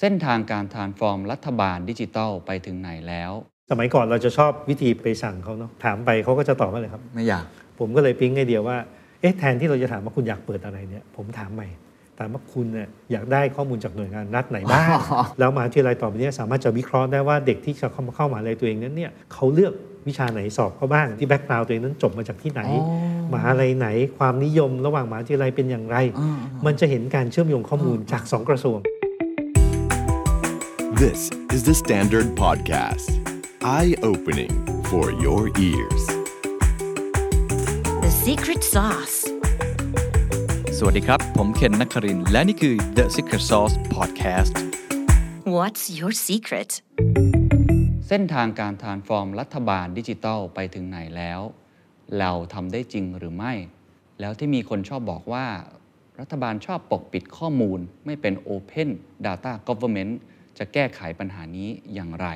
เส้นทางการทานฟอร์มรัฐบาลดิจิทัลไปถึงไหนแล้ว สมัยก่อนเราจะชอบวิธีไปสั่งเขาเนาะถามไปเขาก็จะตอบว่าอะไรครับ ไม่อยาก ผมก็เลยปิ๊งไอเดียว่าเอ๊ะแทนที่เราจะถามว่าคุณอยากเปิดอะไรเนี่ย ผมถามใหม่ถามว่าคุณเนี่ยอยากได้ข้อมูลจากหน่วยงานรัฐไหนบ้างแล้วมหาวิทยาลัยต่อไปเนี้สามารถจะวิเคราะห์ได้ว่าเด็กที่จะเข้ามาเข้ามหาวิทยาลัยตัวเองนั้นเนี่ยเขาเลือกวิชาไหนสอบเขาบ้างที่แบ็กกราวด์ตัวเองนั้นจบมาจากที่ไหนอ๋อมหาลัยไหน ความนิยม ระหว่างมหาวิทยาลัยเป็นอย่างไรอ่ามันจะเห็นการเชื่อมโยงข้อมูลจากสองกระทรวง This is the Standard Podcast. Eye opening for your ears. The secret sauce. สวัสดีครับ ผมเคนนักครินทร์และนี่คือ The Secret Sauce Podcast What's your secret? เส้นทางการทานฟอร์มรัฐบาลดิจิทัลไปถึงไหนแล้ว เราทำได้จริงหรือไม่ แล้วที่มีคนชอบบอกว่า รัฐบาลชอบปกปิดข้อมูล ไม่เป็น Open Data Government จะแก้ไขปัญหานี้อย่างไร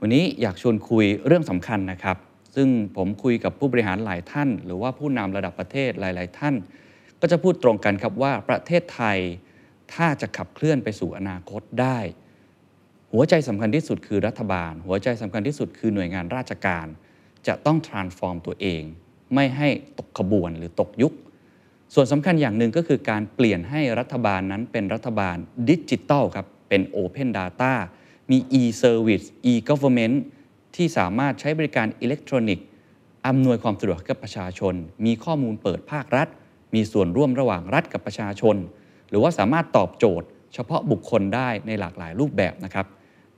วันนี้อยากชวนคุยเรื่องสำคัญนะครับ ซึ่งผมคุยกับผู้บริหารหลายท่าน หรือว่าผู้นำระดับประเทศหลาย ๆ ท่าน ก็จะพูดตรงกันครับว่าประเทศไทยถ้าจะขับเคลื่อนไปสู่อนาคตได้ หัวใจสำคัญที่สุดคือรัฐบาล หัวใจสำคัญที่สุดคือหน่วยงานราชการ จะต้อง transform ตัวเอง ไม่ให้ตกขบวนหรือตกยุค ส่วนสำคัญอย่างหนึ่งก็คือการเปลี่ยนให้รัฐบาลนั้นเป็นรัฐบาลดิจิทัลครับ เป็น Open Data มี e-service e-government ที่สามารถใช้บริการอิเล็กทรอนิกส์อำนวยความสะดวกกับประชาชน มีข้อมูลเปิดภาครัฐ มีส่วนร่วมระหว่างรัฐกับประชาชน หรือว่าสามารถตอบโจทย์ เฉพาะบุคคลได้ในหลากหลายรูปแบบนะครับ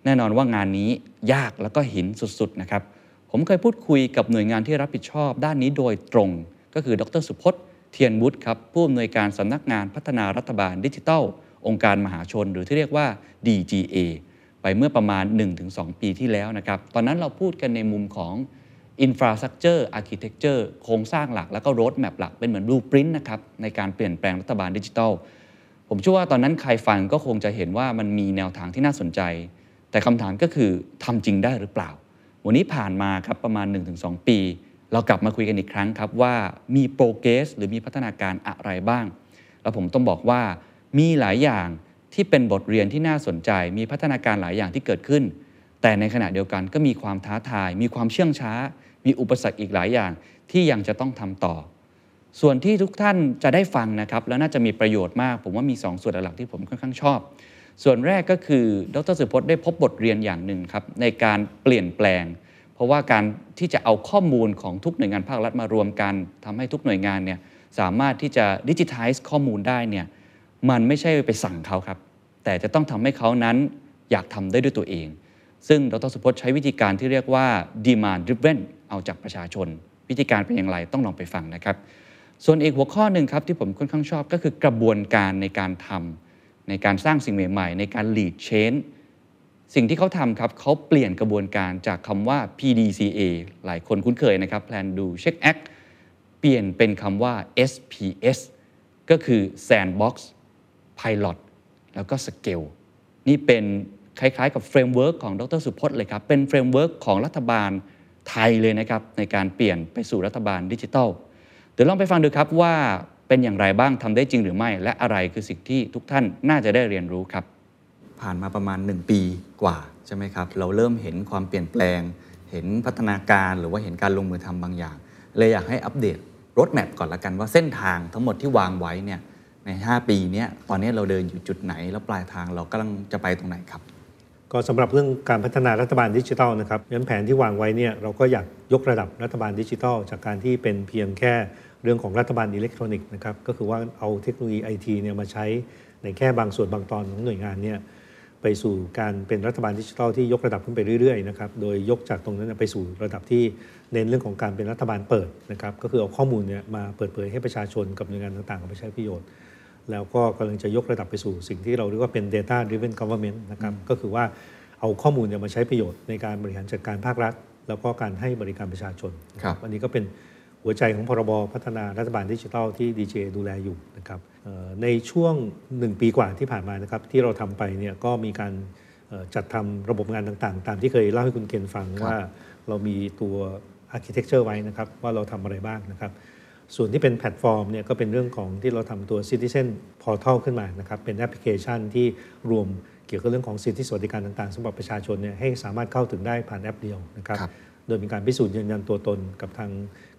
แน่นอนว่างานนี้ยากแล้วก็หินสุด ๆ นะครับ ผมเคยพูดคุยกับหน่วยงานที่รับผิดชอบ ด้านนี้โดยตรง ก็คือดรสุพจน์ เทียนวุฒิครับผู้อำนวยการสำนักงานพัฒนารัฐบาลดิจิทัล องค์การมหาชน หรือที่เรียกว่า DGA ไปเมื่อประมาณ 1-2 ปีที่แล้วนะครับ ตอนนั้นเราพูดกันในมุมของ Infrastructure Architecture โครงสร้างหลักแล้วก็ Road Map หลักเป็นเหมือน Blueprint นะครับในการเปลี่ยนแปลงรัฐบาลดิจิทัล ผมเชื่อว่าตอนนั้นใครฟังก็คงจะเห็นว่ามันมีแนวทางที่น่าสนใจ แต่คำถามก็คือทำจริงได้หรือเปล่า วันนี้ผ่านมาครับประมาณ 1-2 ปี เรากลับมาคุยกันอีกครั้งครับว่ามีโปรเกรสหรือมีพัฒนาการอะไรบ้าง แล้วผมต้องบอกว่า มีหลายอย่างที่เป็นบทเรียนที่น่าสนใจ มีพัฒนาการหลายอย่างที่เกิดขึ้น แต่ในขณะเดียวกันก็มีความท้าทาย มีความเชื่องช้า มีอุปสรรคอีกหลายอย่างที่ยังจะต้องทำต่อ ส่วนที่ทุกท่านจะได้ฟังนะครับแล้วน่าจะมีประโยชน์มาก ผมว่ามี2ส่วนหลักที่ผมค่อนข้างชอบ ส่วนแรกก็คือดรสุพจน์ได้พบบทเรียนอย่างหนึ่งครับในการเปลี่ยนแปลง เพราะว่าการที่จะเอาข้อมูลของทุกหน่วยงานภาครัฐมารวมกันทำให้ทุกหน่วยงานเนี่ยสามารถที่จะดิจิทัลข้อมูลได้เนี่ย มันไม่ใช่ไปสั่งเขาครับ แต่จะต้องทำให้เขานั้นอยากทำได้ด้วยตัวเอง ซึ่งดรสุพจน์ใช้วิธีการที่เรียกว่า demand driven เอาจากประชาชน วิธีการเป็นอย่างไรต้องลองไปฟังนะครับ ส่วนอีกหัวข้อหนึ่งครับที่ผมค่อนข้างชอบก็คือกระบวนการในการทำในการสร้างสิ่งใหม่ ๆ ในการ lead change สิ่งที่เขาทำครับเขาเปลี่ยนกระบวนการจากคำว่า PDCA หลายคนคุ้นเคยนะครับ Plan Do Check Act เปลี่ยนเป็นคำว่า SPS ก็คือ Sandbox Pilot แล้วก็ Scale นี่เป็นคล้ายๆกับ framework ของดรสุพจน์เลยครับ เป็น framework ของรัฐบาลไทยเลยนะครับในการเปลี่ยนไปสู่รัฐบาลดิจิทัล เดี๋ยวลองไปฟังดูครับว่าเป็นอย่างไรบ้างทำได้จริงหรือไม่ และอะไรคือสิ่งที่ทุกท่านน่าจะได้เรียนรู้ครับ ผ่านมาประมาณ 1 ปีกว่าใช่ไหมครับ เราเริ่มเห็นความเปลี่ยนแปลง เห็นพัฒนาการหรือว่าเห็นการลงมือทำบางอย่าง เลยอยากให้อัปเดต roadmap ก่อนละกันว่าเส้นทางทั้งหมดที่วางไว้เนี่ย ใน 5 ปีนี้ตอนนี้เราเดินอยู่จุดไหน แล้วปลายทางเรากำลังจะไปตรงไหนครับ ก็สำหรับเรื่องการพัฒนารัฐบาลดิจิทัลนะครับงั้นแผนที่วางไว้เนี่ยเราก็อยากยกระดับรัฐบาลดิจิทัล จากการที่เป็นเพียงแค่เรื่องของรัฐบาลอิเล็กทรอนิกส์นะครับก็คือว่าเอาเทคโนโลยีไอทีเนี่ยมาใช้ในแค่บางส่วนบางตอนของหน่วยงานเนี่ยไปสู่การเป็นรัฐบาลดิจิทัลที่ยกระดับขึ้นไปเรื่อยๆนะครับโดยยกจากตรงนั้นไปสู่ระดับที่เน้นเรื่องของการเป็นรัฐบาลเปิดนะครับก็คือเอาข้อมูลเนี่ยมาเปิดเผยให้ประชาชนกับหน่วยงานต่างๆเอาไปใช้ประโยชน์ แล้วก็กำลังจะยกระดับไปสู่สิ่งที่เราเรียกว่าเป็น data driven government นะครับก็คือว่าเอาข้อมูลเนี่ยมาใช้ประโยชน์ในการบริหารจัดการภาครัฐ แล้วก็การให้บริการประชาชนครับอันนี้ก็เป็นหัวใจของพรบพัฒนารัฐบาลดิจิทัลที่ DJ ดูแลอยู่นะครับเอ่อในช่วง 1 ปีกว่าที่ผ่านมานะครับที่เราทำไปเนี่ยก็มีการเอ่อจัดทำระบบงานต่างๆ ตามที่เคยเล่าให้คุณเกณฑ์ฟังว่าเรามีตัว architecture ไว้นะครับว่าเราทำอะไรบ้างนะครับ ส่วนที่เป็นแพลตฟอร์มเนี่ยก็เป็นเรื่องของที่เราทำตัว Citizen Portal ขึ้นมานะครับเป็นแอปพลิเคชันที่รวมเกี่ยวกับเรื่องของสิทธิสวัสดิการต่างๆสำหรับประชาชนเนี่ยให้สามารถเข้าถึงได้ผ่านแอปเดียวนะครับครับโดยมีการพิสูจน์ยืนยันตัวตนกับทาง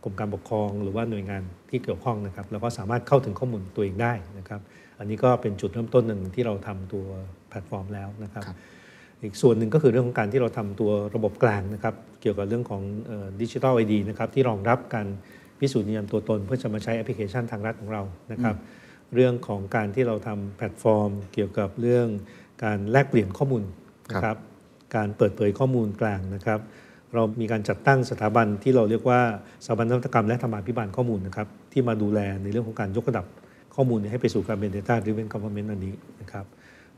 กรมการปกครอง หรือว่าหน่วยงานที่เกี่ยวข้องนะครับแล้วก็สามารถเข้าถึงข้อมูลตัวเองได้นะครับอันนี้ก็เป็นจุดเริ่มต้นหนึ่งที่เราทำตัวแพลตฟอร์มแล้วนะครับครับอีกส่วนหนึ่งก็คือเรื่องของการที่เราทำตัวระบบกลางนะครับเกี่ยวกับเรื่องของ Digital ID นะครับที่รองรับการ พิสูจน์ยืนยันตัวตน เพื่อจะมาใช้แอปพลิเคชันทางรัฐของเรานะครับ เรื่องของการที่เราทำแพลตฟอร์ม เกี่ยวกับเรื่องการแลกเปลี่ยนข้อมูลนะครับ การเปิดเผยข้อมูลกลางนะครับ เรามีการจัดตั้งสถาบันที่เราเรียกว่าสถาบันนวัตกรรมและธรรมาภิบาลข้อมูลนะครับที่มาดูแลในเรื่องของการยกระดับข้อมูลให้ไปสู่การเป็น Data Driven Government อันนี้นะครับ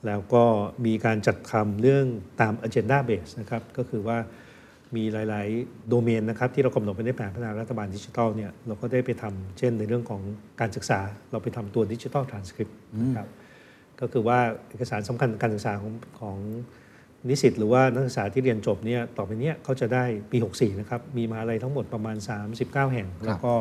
แล้วก็มีการจัดทำเรื่องตาม Agenda Base นะครับก็คือว่า มีหลาย ๆ โดเมนนะครับที่เรากำหนดไว้ในแผนพัฒนารัฐบาลดิจิทัลเนี่ยเราก็ได้ไปทำเช่นในเรื่องของการศึกษา เราไปทำตัวดิจิทัลทรานสคริปต์นะครับก็คือว่าเอกสารสำคัญการศึกษาของของนิสิตหรือว่านักศึกษาที่เรียนจบเนี่ยต่อไปเนี้ยเขาจะได้ปี 64 นะครับ มีมหาลัยทั้งหมดประมาณ 39 แห่ง แล้วก็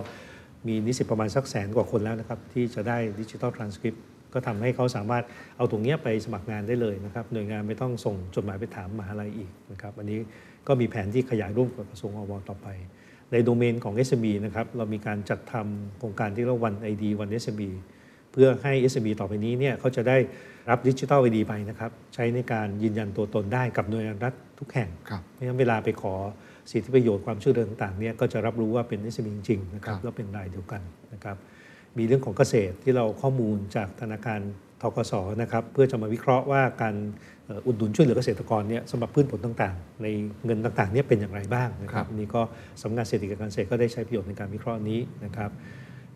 มีนิสิตประมาณสักแสนกว่าคนแล้วนะครับ ที่จะได้ดิจิทัลทรานสคริปต์ก็ทำให้เขาสามารถเอาตรงเนี้ยไปสมัครงานได้เลยนะครับ หน่วยงานไม่ต้องส่งจดหมายไปถามมหาลัยอีกนะครับอันนี้ ก็มีแผนที่ขยายร่วมกับกระทรวงอวต่อไป ในโดเมนของ SME นะครับเรามีการจัดทำโครงการที่เรียกว่าวัน ID วัน SME เพื่อให้ SME ต่อไปนี้เนี่ยเขาจะได้รับดิจิทัลไอดีไปนะครับ ใช้ในการยืนยันตัวตนได้กับหน่วยงานรัฐทุกแห่งครับเพราะฉะนั้นเวลาไปขอสิทธิประโยชน์ความช่วยเหลือต่างๆเนี่ยก็จะรับรู้ว่าเป็น SME จริงๆนะครับครับแล้วเป็นรายเดียวกันนะครับมีเรื่องของเกษตรที่เราข้อมูลจากธนาคาร ทกสนะครับเพื่อจะมาวิเคราะห์ว่าการเอ่ออุดหนุนช่วยเหลือเกษตรกรเนี่ยสำหรับพืชผลต่างๆ ในเงินต่างๆเนี่ยเป็นอย่างไรบ้างนะคครัรับบอันนี้ก็สำนักงานเศรษฐกิจการเกษตรก็ได้ใช้ประโยชน์ในการวิเคราะห์นี้นะครับ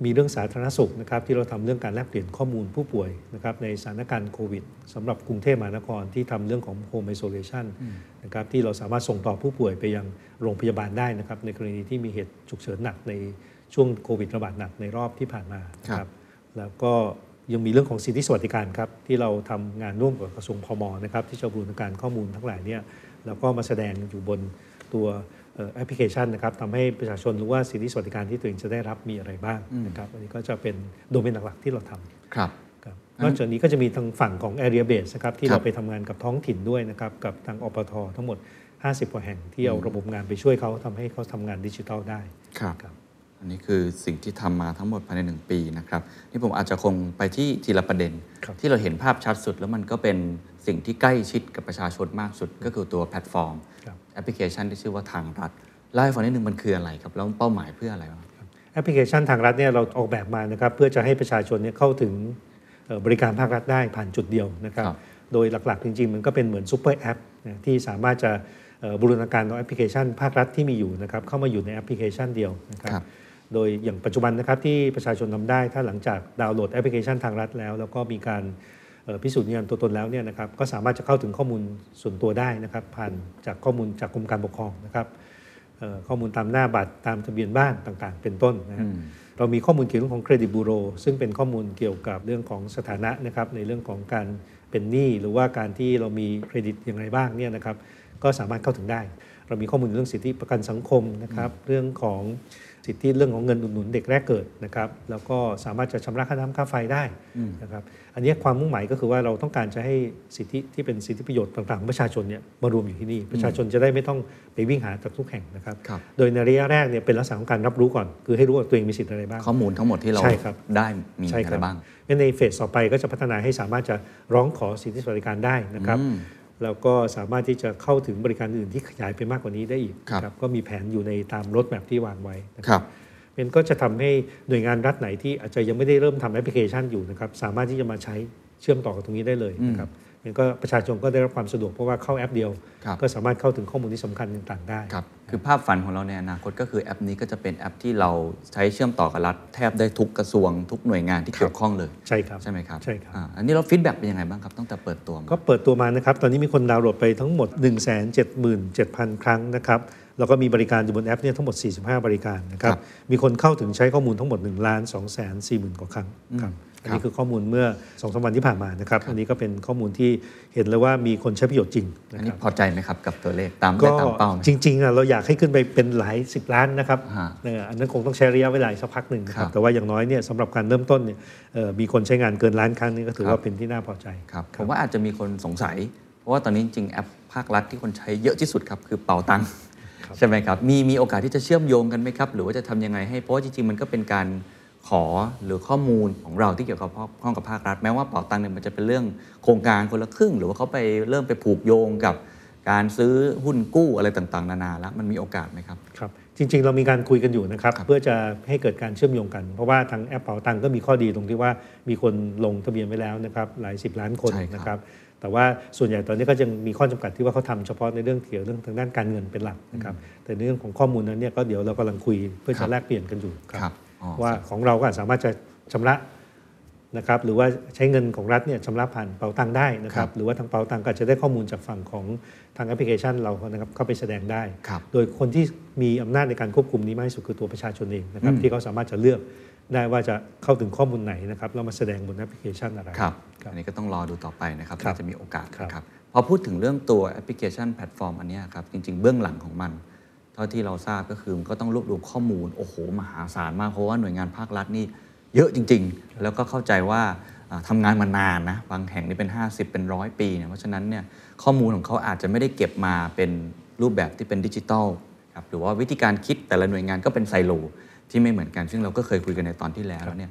มีเรื่องสาธารณสุขนะครับที่เราทำเรื่องการแลกเปลี่ยนข้อมูลผู้ป่วยนะครับในสถานการณ์โควิดสำหรับกรุงเทพมหานครที่ทำเรื่องของ Home Isolation นะครับที่เราสามารถส่งต่อผู้ป่วยไปยังโรงพยาบาลได้นะครับในกรณีที่มีเหตุฉุกเฉินหนักในช่วงโควิดระบาดหนักในรอบที่ผ่านมานะคครัรับบแล้วก็ ยังมีเรื่องของสิทธิสวัสดิการครับที่เราทำงานร่วมกับกระทรวงพมนะครับที่จะบูรณาการข้อมูลทั้งหลายเนี่ยแล้วก็มาแสดงอยู่บนตัวเอ่อแอปพลิเคชันนะครับทำให้ประชาชนรู้ว่าสิทธิสวัสดิการที่ตัวเองจะได้รับมีอะไรบ้างนะครับอันนี้ก็จะเป็นโดเมนหลักๆที่เราทำครับครับนอกจากนี้ก็จะมีทางฝั่งของ area base นะครับที่ครัเราบไปทำงานกับท้องถิ่นด้วยนะครับกับทางอปททั้งหมด 50กว่าแห่งที่เอาระบบงานไปช่วยเขาทำให้เขาทำงานดิจิทัลได้ครับครับ อันนี้คือสิ่งที่ทำมาทั้งหมดภายในหนึ่งปีนะครับนี่ผมอาจจะคงไปที่ทีละประเด็นครับที่เราเห็นภาพชัดสุด แล้วมันก็เป็นสิ่งที่ใกล้ชิดกับประชาชนมากสุด ก็คือตัวแพลตฟอร์มครับแอปพลิเคชันที่ชื่อว่าทางรัฐเล่าให้ฟังนิดนึงมันคืออะไรครับ แล้วเป้าหมายเพื่ออะไรบ้างแอปพลิเคชันทางรัฐเนี่ยเราออกแบบมานะครับเพื่อจะให้ประชาชนเนี่ยเข้าถึงเอ่อบริการภาครัฐได้ผ่านจุดเดียวนะครับครับโดยหลักๆ จริง ๆ มันก็เป็นเหมือน super app นะที่สามารถจะเอ่อบูรณาการเอาแอปพลิเคชัน ภาครัฐที่มีอยู่นะครับเข้ามาอยู่ในแอปพลิเคชันเดียวนะครับครับ โดยอย่างปัจจุบันนะครับที่ประชาชนทำได้ ถ้าหลังจากดาวน์โหลดแอปพลิเคชันทางรัฐแล้ว แล้วก็มีการเอ่อพิสูจน์ยืนยันตัวตนแล้วเนี่ยนะครับก็สามารถจะเข้าถึงข้อมูลส่วนตัวได้นะครับ ผ่านจากข้อมูลจากกรมการปกครองนะครับเอ่อข้อมูลตามหน้าบัตรตามทะเบียนบ้านต่างๆ เป็นต้นนะฮะเรามีข้อมูลเกี่ยวกับเรื่องของเครดิตบูโรซึ่งเป็นข้อมูลเกี่ยวกับเรื่องของสถานะนะครับในเรื่องของการเป็นหนี้หรือว่าการที่เรามีเครดิตอย่างไรบ้างเนี่ยนะครับก็สามารถเข้าถึงได้ เรามีข้อมูลเรื่องสิทธิประกันสังคมนะครับเรื่องของ สิทธิเรื่องของเงินอุดหนุนเด็กแรกเกิดนะครับแล้วก็สามารถจะชำระค่าน้ำค่าไฟได้นะครับอันนี้ความมุ่งหมายก็คือว่าเราต้องการจะให้สิทธิที่เป็นสิทธิประโยชน์ต่างๆของประชาชนเนี่ยมารวมอยู่ที่นี่ประชาชนจะได้ไม่ต้องไปวิ่งหาจากทุกแห่งนะครับครับโดยในระยะแรกเนี่ยเป็นลักษณะของการรับรู้ก่อน คือให้รู้ว่าตัวเองมีสิทธิ์อะไรบ้างข้อมูลทั้งหมดที่เราใช่ครับได้มีใช่อะคไรรับบ้างงั้นในเฟสต่อไปก็จะพัฒนาให้สามารถจะร้องขอสิทธิสวัสดิการได้นะครับอืม แล้วก็สามารถที่จะเข้าถึงบริการอื่นที่ขยายไปมากกว่านี้ได้อีกครับนะก็มีแผนอยู่ในตามรถแมพที่วางไว้นะครับเป็นก็จะทำให้หน่วยงานรัฐไหนที่อาจจะยังไม่ได้เริ่มทำแอปพลิเคชันอยู่นะครับสามารถที่จะมาใช้เชื่อมต่อกับตรงนี้ได้เลยนะครับ มันก็ประชาชนก็ได้รับความสะดวกเพราะว่าเข้าแอปเดียวครับก็สามารถเข้าถึงข้อมูลที่สำคัญต่างๆได้ครับคือภาพฝันของเราในอนาคตก็คือแอปนี้ก็จะเป็นแอปที่เราใช้เชื่อมต่อกับรัฐแทบได้ทุกกระทรวง ทุกหน่วยงานที่เกี่ยวข้องเลยใช่ครับใช่ไหมครับใช่ครับอ่าอันนี้เรา feedback เป็นยังไงบ้างครับตั้งแต่เปิดตัวมาก็เปิดตัวมานะครับตอนนี้มีคนดาวน์โหลดไปทั้งหมด 1 7 7 0 0 0 ครั้งนะครับแล้วก็มีบริการอยู่บนแอปเนี่ยทั้งหมด 45 บริการนะครับครับมีคนเข้าถึงใช้ข้อมูลทั้งหมด1ล้าน2แสน4หมื่นกว่าครั้งครับ อันนี้คือข้อมูลเมื่อ2อสวันที่ผ่านมานะครับอันนี้ก็เป็นข้อมูลที่เห็นเลยว่ามีคนใช้ประโยชน์จริงอันะนคนี้รับพอใจไหมครับกับตัวเลขตามได้ก็ตามเป้าไหมจริงๆอะเราอยากให้ขึ้นไปเป็นหลายสิบล้านนะครับฮะเอออันนั้นคงต้องใช้ระยะเวลาอีกสักพักหนึ่งนะคครัรับบแต่ว่าอย่างน้อยเนี่ยสำหรับการเริ่มต้นเนี่ยเอ่อมีคนใช้งานเกินล้านครั้งนี่ก็ถือครับว่าเป็นที่น่าพอใจครับผมว่าอาจจะมีคนสงสัยราะว่าตอนนี้จริงๆแอปภาครัฐที่คนใช้เยอะที่สุดครับคือเป๋าตังค์ใช่ไหมครับมีมีโอกาสที่จะเชื่อมโยงกันไหมครับ หรือว่าจะทำยังไงให้เพราะว่าจริงๆมันก็เป็นการ ขอหรือข้อมูลของเราที่เกี่ยวกับข้องกับภาครัฐ แม้ว่าเป๋าตังค์เนี่ยมันจะเป็นเรื่องโครงการคนละครึ่ง หรือว่าเขาไปเริ่มไปผูกโยงกับการซื้อหุ้นกู้อะไรต่างๆ นานาแล้วมันมีโอกาสไหมครับครับ จริง ๆ เรามีการคุยกันอยู่นะครับครับเพื่อจะให้เกิดการเชื่อมโยงกัน เพราะว่าทางแอปเป๋าตังก็มีข้อดีตรงที่ว่ามีคนลงทะเบียนไว้แล้วนะครับหลายสิบล้านคนใช่ครับนะครับแต่ว่าส่วนใหญ่ตอนนี้ก็ยังมีข้อจำกัดที่ว่าเขาทำเฉพาะในเรื่องเกี่ยวเรื่องทางด้านการเงินเป็นหลักนะครับแต่ในเรื่องของข้อมูลนั้นเนี่ยก็เดี๋ยวเรากำลังคุยเพื่อครัจะบแลกเปลี่ยนกันอยู่คครัรับบอ๋อ ว่าของเราก็สามารถจะชำระนะครับหรือว่าใช้เงินของรัฐเนี่ยชำระผ่านเป๋าตังได้นะครับ ครับหรือว่าทางเป๋าตังก็อาจจะได้ข้อมูลจากฝั่งของทางแอปพลิเคชันเรานะครับเข้าไปแสดงได้ครับโดยคนที่มีอำนาจในการควบคุมนี้มากที่สุดคือตัวประชาชนเองนะครับอืมที่เขาสามารถจะเลือกได้ว่าจะเข้าถึงข้อมูลไหนนะครับแล้วมาแสดงบนแอปพลิเคชันอะไรครับครับอันนี้ก็ต้องรอดูต่อไปนะครับครับว่าจะมีโอกาสครับนะครับพอพูดถึงเรื่องตัวแอปพลิเคชันแพลตฟอร์มอันเนี้ยครับจริง ๆ เบื้องหลังของมัน เท่าที่เราทราบก็คือมันก็ต้องรวบรวมข้อมูล โอ้โห มหาศาลมาก เพราะว่าหน่วยงานภาครัฐนี่เยอะจริง ๆ แล้วก็เข้าใจว่าอ่าทำงานมานานนะบางแห่งนี่เป็น 50 เป็นร้อยปีเนี่ยเพราะฉะนั้นเนี่ยข้อมูลของเขาอาจจะไม่ได้เก็บมาเป็นรูปแบบที่เป็นดิจิทัลครับหรือว่าวิธีการคิดแต่ละหน่วยงานก็เป็นไซโลที่ไม่เหมือนกัน ซึ่งเราก็เคยคุยกันในตอนที่แล้วแล้วเนี่ย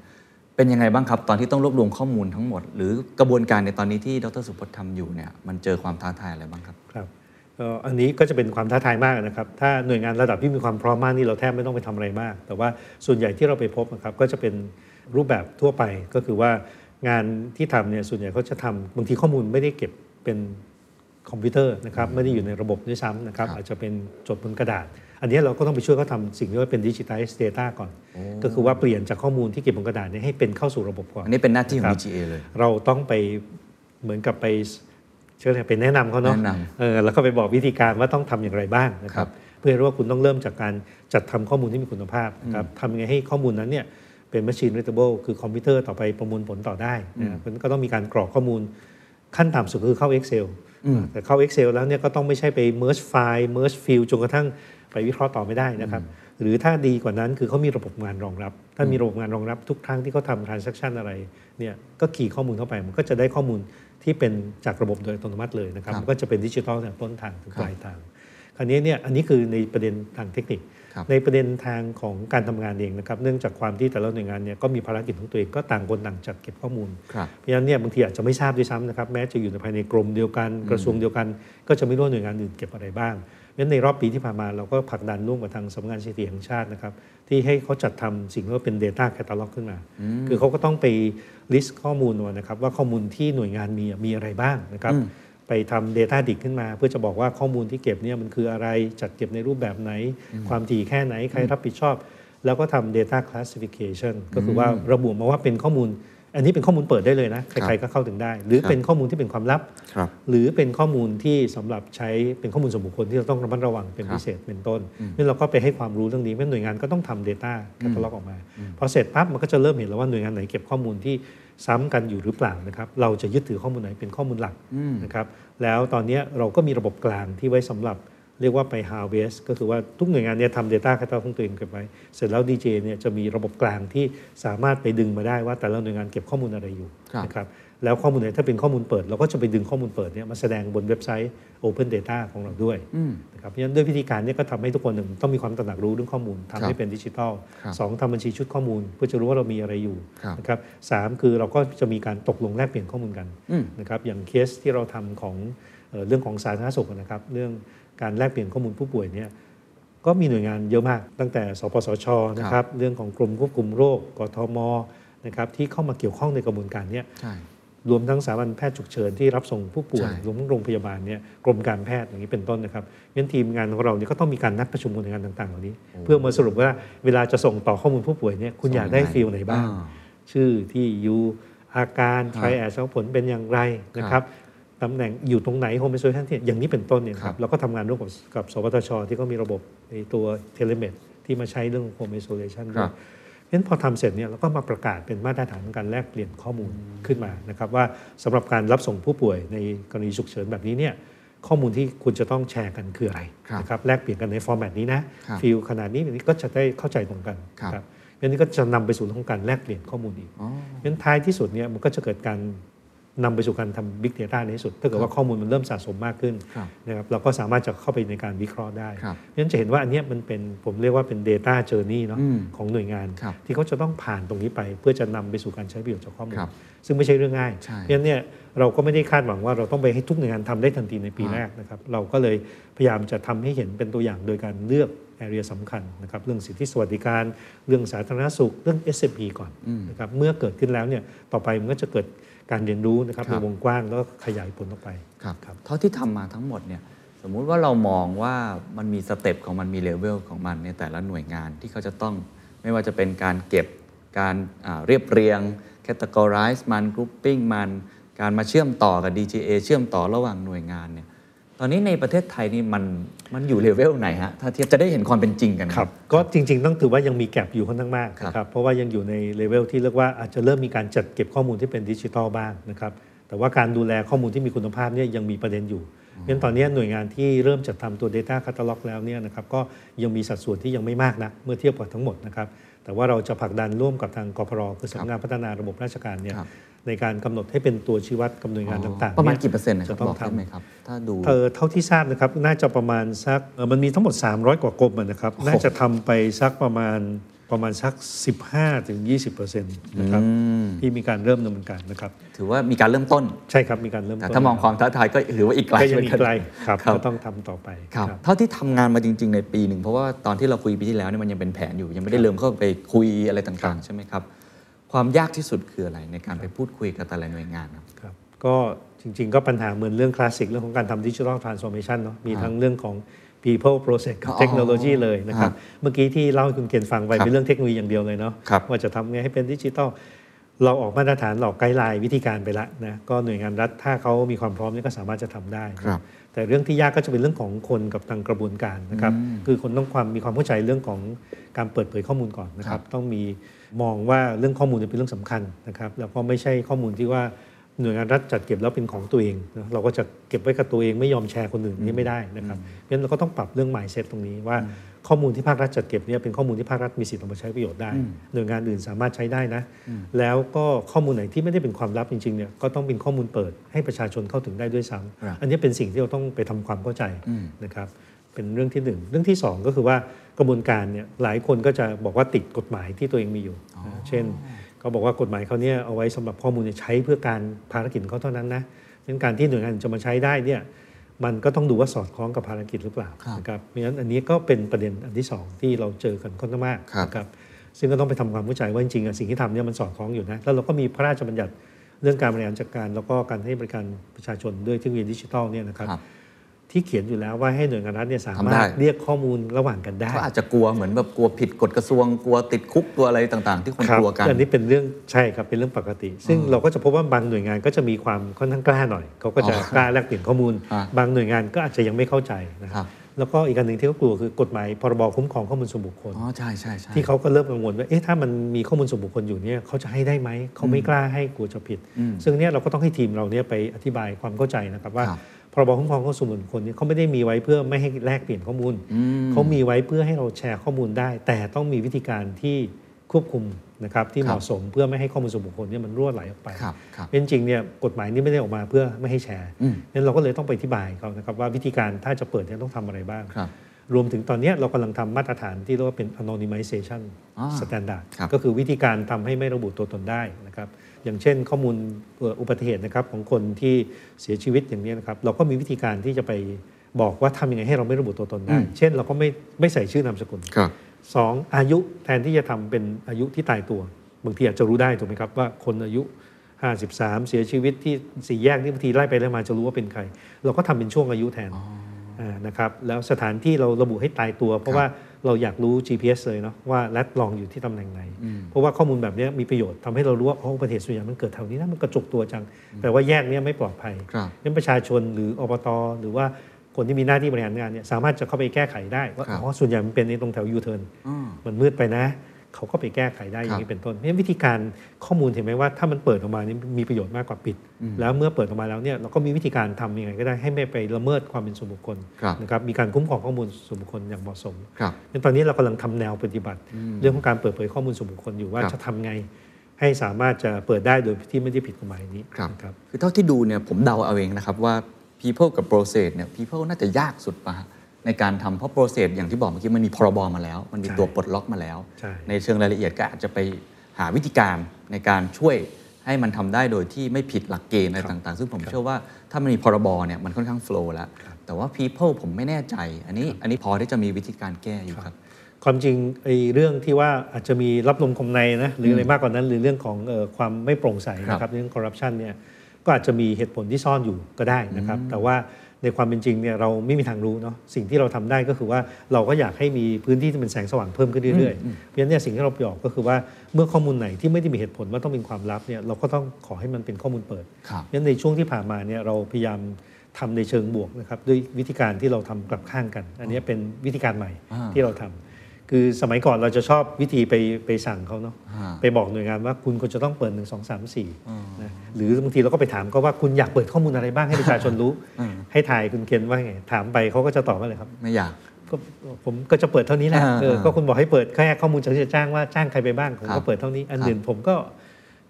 เป็นยังไงบ้างครับ ตอนที่ต้องรวบรวมข้อมูลทั้งหมด หรือกระบวนการในตอนนี้ที่ดรสุพจน์ทำอยู่เนี่ยมันเจอความท้าทายอะไรบ้างครับครับเอ่ออันนี้ก็จะเป็นความท้าทายมากนะครับ ถ้าหน่วยงานระดับที่มีความพร้อมมากนี่เราแทบไม่ต้องไปทำอะไรมาก แต่ว่าส่วนใหญ่ที่เราไปพบนะครับก็จะเป็นรูปแบบทั่วไปก็คือว่างานที่ทำเนี่ยส่วนใหญ่เขาจะทำบางทีข้อมูลไม่ได้เก็บเป็นคอมพิวเตอร์นะครับไม่ได้อยู่ในระบบด้วยซ้ำนะครับครับอาจจะเป็นจดบนกระดาษ อันนี้เราก็ต้องไปช่วยเขาทำสิ่งที่ว่าเป็นดิจิทัล Data ก่อน ก็คือว่าเปลี่ยนจากข้อมูลที่เก็บบนกระดาษเนี่ยให้เป็นเข้าสู่ระบบก่อน อันนี้เป็นหน้าที่ของครับ DGA เลย เราต้องไปเหมือนกับไป เชื่ออะไรไปแนะนำเขาเนาะแนะนเออแล้วก็ไปบอกวิธีการว่าต้องทำอย่างไรบ้างนะคครัรับบเพื่อให้รู้ว่าคุณต้องเริ่มจากการจัดทำข้อมูลที่มีคุณภาพนะครับทำยังไงให้ข้อมูลนั้นเนี่ยเป็น machine readable คือคอมพิวเตอร์ต่อไปประมวลผลต่อได้นะครับเพราะฉะนั้นก็ต้องมีการกรอกข้อมูลขั้นต่ำสุดคือเข้า Excel แต่เข้า Excel แล้วเนี่ยก็ต้องไม่ใช่ไป merge file merge field จนกระทั่งไปวิเคราะห์ต่อไม่ได้นะครับ หรือถ้าดีกว่านั้นคือเขามีระบบงานรองรับ ถ้ามีระบบงานรองรับทุกครั้งที่เขาทำ transaction อะไรเนี่ยก็ขี่ข้อมูลเข้าไปมันก็จะได้ข้อมูล ที่เป็นจากระบบโดยอัตโนมัติเลยนะครับครับมันก็จะเป็นดิจิทัลตั้งแต่ต้นทางถึงครับปลายทาง คราวนี้เนี่ยอันนี้คือในประเด็นทางเทคนิคครับในประเด็นทางของการทำงานเองนะครับเนื่องจากความที่แต่ละหน่วยงานเนี่ยก็มีภารกิจของตัวเองก็ต่างคนต่างจัดเก็บข้อมูลครับเพราะฉะนั้นเนี่ยบางทีอาจจะไม่ทราบด้วยซ้ำนะครับแม้จะอยู่ในภายในกรมเดียวกันกระทรวงเดียวกัน ก็จะไม่รู้ว่าหน่วยงานอื่นเก็บอะไรบ้าง เพราะฉะนั้นในรอบปีที่ผ่านมาเราก็ผลักดันร่วมกับทางสำนักงานสถิติแห่งชาตินะครับ ที่ให้เขาจัดทำสิ่งที่ว่าเป็น Data Catalog ขึ้นมา คือเขาก็ต้องไป list ข้อมูลมานะครับว่าข้อมูลที่หน่วยงานมีมีอะไรบ้างนะครับอืมไปทำ Data d i g ขึ้นมา เพื่อจะบอกว่าข้อมูลที่เก็บเนี่ยมันคืออะไรจัดเก็บในรูปแบบไหน ความถี่แค่ไหนใครรับผิดชอบ แล้วก็ทำ Data Classification ก็คือว่าระบุมาว่าเป็นข้อมูล อันนี้เป็นข้อมูลเปิดได้เลยนะ ใครๆก็เข้าถึงได้ หรือครับเป็นข้อมูลที่เป็นความลับครับหรือเป็นข้อมูลที่สำหรับใช้เป็นข้อมูลส่วนบุคคลที่เราต้องระมัดระวังเป็นครับพิเศษเป็นต้นนี่เราก็ไปให้ความรู้เรื่องนี้เพราะหน่วยงานก็ต้องทำ Data Catalog ออกมาพอเสร็จปั๊บมันก็จะเริ่มเห็นแล้วว่าหน่วยงานไหนเก็บข้อมูลที่ซ้ำกันอยู่หรือเปล่านะครับ เราจะยึดถือข้อมูลไหนเป็นข้อมูลหลักนะครับ แล้วตอนเนี้ยเราก็มีระบบกลางที่ไว้สำหรับ เรียกว่าไป harvest ก็คือว่าทุกหน่วยงานเนี่ยทำ Data Catalog ของตัวเองเก็บไว้ เสร็จแล้ว DJ เนี่ยจะมีระบบกลางที่สามารถไปดึงมาได้ว่าแต่ละหน่วยงานเก็บข้อมูลอะไรอยู่ครับนะครับแล้วข้อมูลไหนถ้าเป็นข้อมูลเปิด เราก็จะไปดึงข้อมูลเปิดเนี่ยมาแสดงบนเว็บไซต์ Open Data ของเราด้วยนะครับเพราะฉะนั้นด้วยวิธีการเนี้ก็ทำให้ทุกคนหนึ่งต้องมีความตระหนักรู้เรื่องข้อมูลทำครัให้บเป็นดิจิทัลครับสองทำบัญชีชุดข้อมูล เพื่อจะรู้ว่าเรามีอะไรอยู่ครับนะครับสามคือเราก็จะมีการตกลงแลกเปลี่ยนข้อมูลกันอืมนะครับอย่างเคสที่เราทำของเอ่อเรื่องของสาธารณสุขนะครับ เรื่อง การแลกเปลี่ยนข้อมูลผู้ป่วยเนี่ยก็มีหน่วยงานเยอะมาก ตั้งแต่ สปสชนะครับเรื่องของกรมควบคุมโรคกทมนะครับที่เข้ามาเกี่ยวข้องในกระบวนการเนี้ยใช่รวมทั้งสถาบันแพทย์ฉุกเฉินที่รับส่งผู้ป่วยใช่รวมทั้งโรงพยาบาลเนี่ยกรมการแพทย์อย่างนี้เป็นต้นนะครับงั้นทีมงานของเราเนี่ยก็ต้องมีการนัดประชุมกับหน่วยงานต่างๆเหล่านี้ เพื่อมาสรุปว่าเวลาจะส่งต่อข้อมูลผู้ป่วยเนี่ยคุณอยากได้ field ไหนบ้างอ่าชื่อที่อยู่อาการครับ triage ผลเป็นอย่างไรนะครับ ตำแหน่งอยู่ตรงไหนโฮม i ซ o ชันที่อย่างนี้เป็นต้นเนี่ยครัรับเราก็ทำงานร่วมกับกับสวทช ที่ก็มีระบบในตัว telemed ที่มาใช้เรื่องโฮม i ซ o ชันคด้รับเพราะฉะนั้นพอทำเสร็จเนี่ยเราก็มาประกาศเป็นมาตรฐานของการแลกเปลี่ยนข้อมูลขึ้นมานะครับว่าสำหรับการรับส่งผู้ป่วยในกรณีฉุกเฉินแบบนี้เนี่ยข้อมูลที่คุณจะต้องแชร์กันคืออะไรครับนะครับแลกเปลี่ยนกันในฟอร์แมตนี้นะครับฟิลขนาดนี้แบบนี้ก็จะได้เข้าใจตรงกันครับครับเพราะฉะนั้นก็จะนำไปสู่เรื่องของการแลกเปลี่ยนข้อมูลอีกอ๋อเพราะฉะนั้นท้ายที่สุดเนี่ยมันก็จะเกิดการ นำไปสู่การทำ Big Data ในที่สุด ถ้าเกิดว่าข้อมูลมันเริ่มสะสมมากขึ้นครับนะครับเราก็สามารถจะเข้าไปในการวิเคราะห์ได้ครับเพราะฉะนั้นจะเห็นว่าอันเนี้ยมันเป็นผมเรียกว่าเป็น Data Journey เนาะอืมของหน่วยงานครับที่เขาจะต้องผ่านตรงนี้ไป เพื่อจะนำไปสู่การใช้ประโยชน์จากข้อมูลครับซึ่งไม่ใช่เรื่องง่ายใช่เพราะฉะนั้นเนี่ยเราก็ไม่ได้คาดหวังว่าเราต้องไปให้ทุกหน่วยงานทำได้ทันทีในปีอ่าแรกนะครับเราก็เลยพยายามจะทำให้เห็นเป็นตัวอย่างโดยการเลือก area สำคัญนะครับเรื่องสิทธิสวัสดิการ เรื่องสาธารณสุข เรื่อง SME ก่อนนะครับเมื่อเกิดขึ้นแล้วเนี่ยต่อไปมันก็จะเกิด การเรียนรู้นะครับครัในบวงกว้างแล้วก็ขยายผลออกไปครับครับเท่าที่ทำมาทั้งหมดเนี่ยสมมุติว่าเรามองว่ามันมี step ของมันมีเลเวลของมันในแต่ละหน่วยงานที่เขาจะต้องไม่ว่าจะเป็นการเก็บการอ่าเรียบเรียง categorize มัน grouping มัน การมาเชื่อมต่อกับ DGA เชื่อมต่อระหว่างหน่วยงานเนี่ย ตอนนี้ในประเทศไทยนี่มันมันอยู่เลเวลไหนฮะถ้าเทียบจะได้เห็นความเป็นจริงกันครับ ก็จริง ๆ ต้องถือว่ายังมีแกลบอยู่ค่อนข้างมากครับนะครับเพราะว่ายังอยู่ในเลเวลที่เรียกว่าอาจจะเริ่มมีการจัดเก็บข้อมูลที่เป็นดิจิทัลบ้างนะครับแต่ว่าการดูแลข้อมูลที่มีคุณภาพเนี่ยยังมีประเด็นอยู่เพราะฉะนั้นตอนนี้หน่วยงานที่เริ่มจัดทำตัว Data Catalog แล้วเนี่ยนะครับก็ยังมีสัดส่วนที่ยังไม่มากนะเมื่อเทียบกับทั้งหมดนะครับแต่ว่าเราจะผลักดันร่วมกับทางกพรคือสำนักงานพัฒนาระบบราชการเนี่ยครับ ในการกำหนดให้เป็นตัวชี้วัดกับหน่วยงานต่างๆประมาณยกี่เปอร์เซ็นต์นะครัจะบต้อบงอกได้ทำไหมครับถ้าดูเออเท่าที่ทราบนะครับน่าจะประมาณสักเอ่อมันมีทั้งหมด 300 กว่ากรมอะนะครับน่าจะทำไปสักประมาณประมาณสัก 15-20%ถึง20%นะครับอืมที่มีการเริ่มดำเนินการนะครับ ถือว่ามีการเริ่มต้นใช่ครับมีการเริ่มแต่ต้นถ้ามองความท้าทายก็ถือว่าอีกไกลก็ยังมีเหมือนนไกลครับครับก็ต้องทำต่อไปครับเท่าที่ทำงานมาจริง ๆ ในปีหนึ่งเพราะว่าตอนที่เราคุยปีที่แล้วเนี่ยมันยังเป็นแผนอยู่ยังไม่ได้เริ่มเข้าไปคุยอะไรต่างๆ ใช่ไหมครับ ความยากที่สุดคืออะไรในการไปพูดคุยกับแต่ละหน่วยงานครับครับก็จริง ๆ ก็ปัญหาเหมือนเรื่องคลาสสิกเรื่องของการทำดิจิทัลทรานส์โอมชันเนาะมีทั้งเรื่องของ people process กับอ๋อเทคโนโลยีเลยนะครับฮะเมื่อกี้ที่เล่าให้คุณเกณฑ์ฟังไปครับเป็นเรื่องเทคโนโลยีอย่างเดียวเลยเนาะครับว่าจะทำไงให้เป็นดิจิทัลเราออกมาตรฐานหลอกไกด์ไลน์วิธีการไปละนะก็หน่วยงานรัฐถ้าเขามีความพร้อมนี่ก็สามารถจะทำได้นะครับแต่เรื่องที่ยากก็จะเป็นเรื่องของคนกับทางกระบวนการนะครับคือคนต้องความมีความเข้าใจเรื่องของการเปิดเผยข้อมูลก่อนนะครับ ต้องมี มองว่าเรื่องข้อมูลเนี่ยเป็นเรื่องสำคัญนะครับแล้วก็ไม่ใช่ข้อมูลที่ว่าหน่วยงานรัฐจัดเก็บแล้วเป็นของตัวเองนะเราก็จะเก็บไว้กับตัวเองไม่ยอมแชร์คนอื่นนี่ไม่ได้นะครับเพราะฉะนั้นเราก็ต้องปรับเรื่อง mindset ตรงนี้ว่าข้อมูลที่ภาครัฐจัดเก็บเนี่ยเป็นข้อมูลที่ภาครัฐมีสิทธิ์เอามาใช้ประโยชน์ได้ หน่วยงานอื่นสามารถใช้ได้นะ แล้วก็ข้อมูลไหนที่ไม่ได้เป็นความลับจริงๆเนี่ยก็ต้องเป็นข้อมูลเปิดให้ประชาชนเข้าถึงได้ด้วยซ้ครับำอันนี้เป็นสิ่งที่เราต้องไปทำความเข้าใจอืมนะครับ เป็นเรื่องที่หนึ่งเรื่องที่สองก็คือว่ากระบวนการเนี่ยหลายคนก็จะบอกว่าติดกฎหมายที่ตัวเองมีอยู่นะเช่นเขาบอกว่ากฎหมายเขาเนี่ยเอาไว้สำหรับข้อมูลเนี่ยใช้เพื่อการภารกิจของเขาเท่านั้นนะฉะนั้นการที่หน่วยงานจะมาใช้ได้เนี่ยมันก็ต้องดูว่าสอดคล้องกับภารกิจหรือเปล่าครับนะครับเพราะฉะนั้นอันนี้ก็เป็นประเด็นอันที่สองที่เราเจอกันค่อนข้างมากครับนะครับซึ่งก็ต้องไปทำความเข้าใจว่าจริงๆอะสิ่งที่ทำเนี่ยมันสอดคล้องอยู่นะแล้วเราก็มีพระราชบัญญัติเรื่องการบริหารจัดการ แล้วก็การให้บริการประชาชนด้วยเทคโนโลยีดิจิทัลเนี่ยนะครับครับ ที่เขียนอยู่แล้วว่าให้หน่วยงานรัฐเนี่ยสาทำมาได้รถเรียกข้อมูลระหว่างกันได้เขาอาจจะกลัวเหมือนแบบกลัวผิดกฎกระทรวงกลัวติดคุกกลัวอะไรต่าง ๆ ที่คนครับกลัวกันอันนี้เป็นเรื่องใช่ครับเป็นเรื่องปกติ ซึ่งเราก็จะพบว่าบางหน่วยงานก็จะมีความค่อนข้างกล้าหน่อยเขาก็จะอ๋อกล้าแลกเปลี่ยนข้อมูลอ่าบางหน่วยงานก็อาจจะยังไม่เข้าใจนะคครัรับบแล้วก็อีกอันหนึ่งที่เขากลัวคือกฎหมายพรบคุ้มครองข้อมูลส่วนบุคคลอ๋อใช่ใช่ใช่ที่เขาก็เริ่มกังวลว่าเอ๊ะถ้ามันมีข้อมูลส่วนบุคคลอยู่เนี่ยเขาจะให้ได้ไหมเขาไม่กล้าให้กลัวจะผิดอืมซึ่งเนี่ยเราก็ต้องให้ทีมเราเนี่ยไปอธิบายความเข้าใจนะครับว่าครับ พรบคุ้มครองข้อมูลส่วนบุคคลเนี่ยเขาไม่ได้มีไว้เพื่อไม่ให้แลกเปลี่ยนข้อมูลอืมเขามีไว้เพื่อให้เราแชร์ข้อมูลได้ แต่ต้องมีวิธีการที่ควบคุมนะครับที่ครับเหมาะสมเพื่อไม่ให้ข้อมูลส่วนบุคคลเนี่ยมันรั่วไหลออกไปครับครับเพราะจริงๆเนี่ยกฎหมายนี้ไม่ได้ออกมาเพื่อไม่ให้แชร์อืมนั้นเราก็เลยต้องไปอธิบายเขานะครับว่าวิธีการถ้าจะเปิดเนี่ยต้องทำอะไรบ้างครับรวมถึงตอนเนี้ยเรากำลังทำมาตรฐานที่เรียกว่าเป็น anonymization อ่า standard ครับก็คือวิธีการทำให้ไม่ระบุตัวตนได้นะครับ อย่างเช่น ข้อมูลเอ่ออุบัติเหตุนะครับของคนที่เสียชีวิตอย่างนี้นะครับเราก็มีวิธีการที่จะไปบอกว่าทำยังไงให้เราไม่ระบุตัวตนได้ เช่น เราก็ไม่ไม่ใส่ชื่อนามสกุลครับสองอายุแทนที่จะทำเป็นอายุที่ตายตัว บางทีอาจจะรู้ได้ถูกไหมครับว่าคนอายุ 53 เสียชีวิตที่สี่แยกนี่บางทีไล่ไปไล่มาจะรู้ว่าเป็นใคร เราก็ทำเป็นช่วงอายุแทนานะครับแล้วสถานที่เราระบุให้ตายตัว เพราะว่า เราอยากรู้ GPS เลยเนาะว่าแรดลองอยู่ที่ตำแหน่งไหน เพราะว่าข้อมูลแบบเนี้ยมีประโยชน์ทำให้เรารู้ว่าอ๋ออุบัติเหตุส่วนใหญ่มันเกิดแถวนี้นะมันกระจุกตัวจัง แต่ว่าแยกเนี้ยไม่ปลอดภัยครับงั้นประชาชนหรืออบตหรือว่าคนที่มีหน้าที่บริหารงานเนี่ยสามารถจะเข้าไปแก้ไขได้ว่าครับอ๋อส่วนใหญ่มันเป็นในตรงแถวยูเทิร์นอ่ามันมืดไปนะ เขาก็ไปแก้ไขได้อย่างนี้เป็นต้นเพราะฉะนั้นวิธีการข้อมูลเห็นไหมว่าถ้ามันเปิดออกมานี่มีประโยชน์มากกว่าปิด แล้วเมื่อเปิดออกมาแล้วเนี่ยเราก็มีวิธีการทำยังไงก็ได้ให้ไม่ไปละเมิดความเป็นส่วนบุคคลครับนะครับมีการคุ้มครองข้อมูลส่วนบุคคลอย่างเหมาะสมครับงั้นตอนนี้เรากำลังทำแนวปฏิบัติ เรื่องของการเปิดเผยข้อมูลส่วนบุคคลอยู่ว่าครับจะทำไงให้สามารถจะเปิดได้โดยที่ไม่ได้ผิดกฎหมายนี้ครับนะครับคือเท่าที่ดูเนี่ยผมเดาเอาเองนะครับว่า people กับ process เนี่ย people น่าจะยากสุดปะฮะ ในการทำเพราะ process อย่างที่บอกเมื่อกี้มันมีพรบมาแล้ว มันมีใช่ตัวปลดล็อกมาแล้วใช่เชิงรายละเอียดก็อาจจะไปหาวิธีการในการช่วยให้มันทำได้โดยที่ไม่ผิดหลักเกณฑ์อะไรครับต่างๆ ซึ่งผมครับเชื่อว่าถ้ามันมีพรบเนี่ยมันค่อนข้าง flow แล้ว แต่ว่า people ผมไม่แน่ใจ อันนี้อันนี้พอที่จะมีวิธีการแก้อยู่ครับ ความจริงไอ้เรื่องที่ว่าอาจจะมีรับลมคมในนะหรืออะไรมากกว่านั้น หรือเรื่องของเออความไม่โปร่งใสนะคครัรับบเรื่องคอร์รัปชันเนี่ยก็อาจจะมีเหตุผลที่ซ่อนอยู่ก็ได้นะครับ แต่ว่า ในความเป็นจริงเนี่ยเราไม่มีทางรู้เนาะสิ่งที่เราทำได้ก็คือว่าเราก็อยากให้มีพื้นที่ที่เป็นแสงสว่างเพิ่มขึ้นเรื่อยๆเพราะฉะนั้นเนี่ยสิ่งที่เราบอกก็คือว่าเมื่อข้อมูลไหนที่ไม่ได้มีเหตุผลว่าต้องเป็นความลับเนี่ยเราก็ต้องขอให้มันเป็นข้อมูลเปิดครับเพราะฉะนั้นในช่วงที่ผ่านมาเนี่ยเราพยายามทำในเชิงบวกนะครับด้วยวิธีการที่เราทำกลับข้างกัน อันนี้เป็นวิธีการใหม่อ่าที่เราทำ คือสมัยก่อนเราจะชอบวิธีไปไปสั่งเขาเนาะอ่าไปบอกหน่วยงานว่าคุณควรจะต้องเปิด 1 2 3 4นะหรือบางทีเราก็ไปถามเขาว่าคุณอยากเปิดข้อมูลอะไรบ้างให้ประชาชนรู้ ให้ถ่ายคุณเคนว่าไงถามไปเขาก็จะตอบว่าอะไรครับ ไม่อยากก็ผมก็จะเปิดเท่านี้แหละอ่าเอออ่าก็คุณบอกให้เปิดแค่ข้อมูลจากที่จะจ้างว่าจ้างใครไปบ้างผมครัก็บเปิดเท่านี้อันครับอื่นผมก็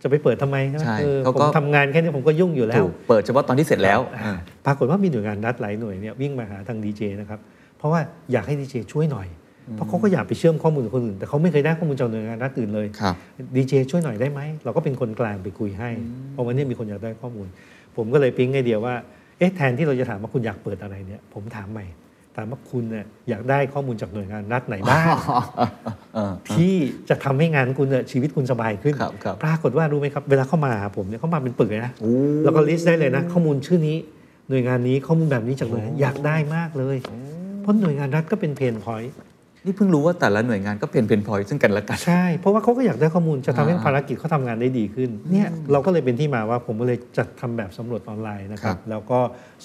จะไปเปิดทำไมใช่ไหมใช่เออเขาผก็มทำงานแค่นี้ผมก็ยุ่งอยู่แล้วถูกเปิดเฉพาะตอนที่เสร็จแล้วอ่าปรากฏว่ามีหน่วยงานรัฐหลายหน่วยเนี่ยวิ่งมาหาทางดีเจนะครับเพราะว่าอยากให้ดีเจช่วยหน่อย เพราะเขาก็อยากไปเชื่อมข้อมูลกับคนอื่น แต่เขาไม่เคยได้ข้อมูลจากหน่วยงานรัฐอื่นเลยครับดีเจช่วยหน่อยได้ไหม เราก็เป็นคนกลางไปคุยให้ เพราะวันนี้มีคนอยากได้ข้อมูล ผมก็เลยปิ๊งไอเดียว่า เอ๊ะแทนที่เราจะถามว่าคุณอยากเปิดอะไรเนี่ย ผมถามใหม่ ถามว่าคุณเนี่ยอยากได้ข้อมูลจากหน่วยงานรัฐไหนบ้างเออที่จะทำให้งานคุณเนี่ยชีวิตคุณสบายขึ้นครับครับปรากฏว่ารู้ไหมครับ เวลาเข้ามาหาผมเนี่ยเขามาเป็นปึกเลยนะโอ้แล้วก็ list ได้เลยนะ ข้อมูลชื่อนี้หน่วยงานนี้ข้อมูลแบบนี้จากหน่วยงานอยากได้มากเลย เพราะหน่วยงานรัฐก็เป็น pain point นี่เพิ่งรู้ว่าแต่ละหน่วยงานก็เป็น pain point ซึ่งกันและกัน ใช่ เพราะว่าเขาก็อยากได้ข้อมูลจะทำให้อ่าภารกิจเขาทำงานได้ดีขึ้นเนี่ยเราก็เลยเป็นที่มาว่าผมก็เลยจัดทำแบบสำรวจออนไลน์นะครับครับ แล้วก็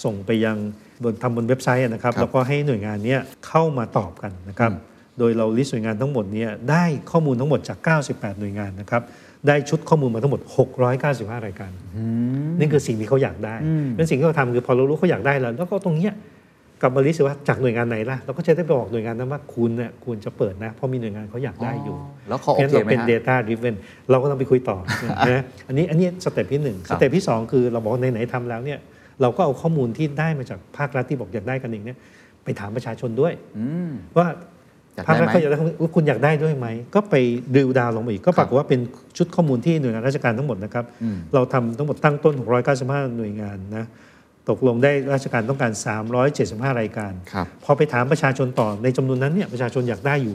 ส่งไปยังบนทำบนเว็บไซต์นะครับครับ แล้วก็ให้หน่วยงานเนี้ยเข้ามาตอบกันนะครับ โดยเรา list หน่วยงานทั้งหมดเนี่ยได้ข้อมูลทั้งหมดจาก 98 หน่วยงานนะครับได้ชุดข้อมูลมาทั้งหมด 695 รายการ นี่คือสิ่งที่เขาอยากได้เป็นสิ่งที่เราทำคือพอเรารู้เขาอยากได้แล้ว แล้วก็ตรงเนี้ย กลับมา list ว่าจากหน่วยงานไหนล่ะเราก็จะได้ไปบอกหน่วยงานนั้นว่าคุณเนี่ยควรจะเปิดนะ เพราะมีหน่วยงานเขาอยากได้อยู่แล้วเขาโอเคไหมฮะ งั้นเราเป็น data driven เราก็ต้องไปคุยต่อนะอันนี้อันนี้ step ที่หนึ่งครับ step ที่สองคือเราบอกว่าไหนๆทำแล้วเนี่ยเราก็เอาข้อมูลที่ได้มาจากภาครัฐที่บอกอยากได้กันเองเนี่ยไปถามประชาชนด้วยอืมว่าอยากได้ไหม ภาคได้รัฐเขาอยากได้ข้อมูลว่าคุณอยากได้ด้วยไหม ก็ไปดิวดาวลงมาอีก ก็ปรากฏว่าเป็นชุดข้อมูลที่หน่วยงานราชการทั้งหมดนะครับอืมเราทำทั้งหมดตั้งต้น 695 หน่วยงานนะ ตกลงได้ราชการต้องการ 375 รายการครับพอไปถามประชาชนต่อในจำนวนนั้นเนี่ยประชาชนอยากได้อยู่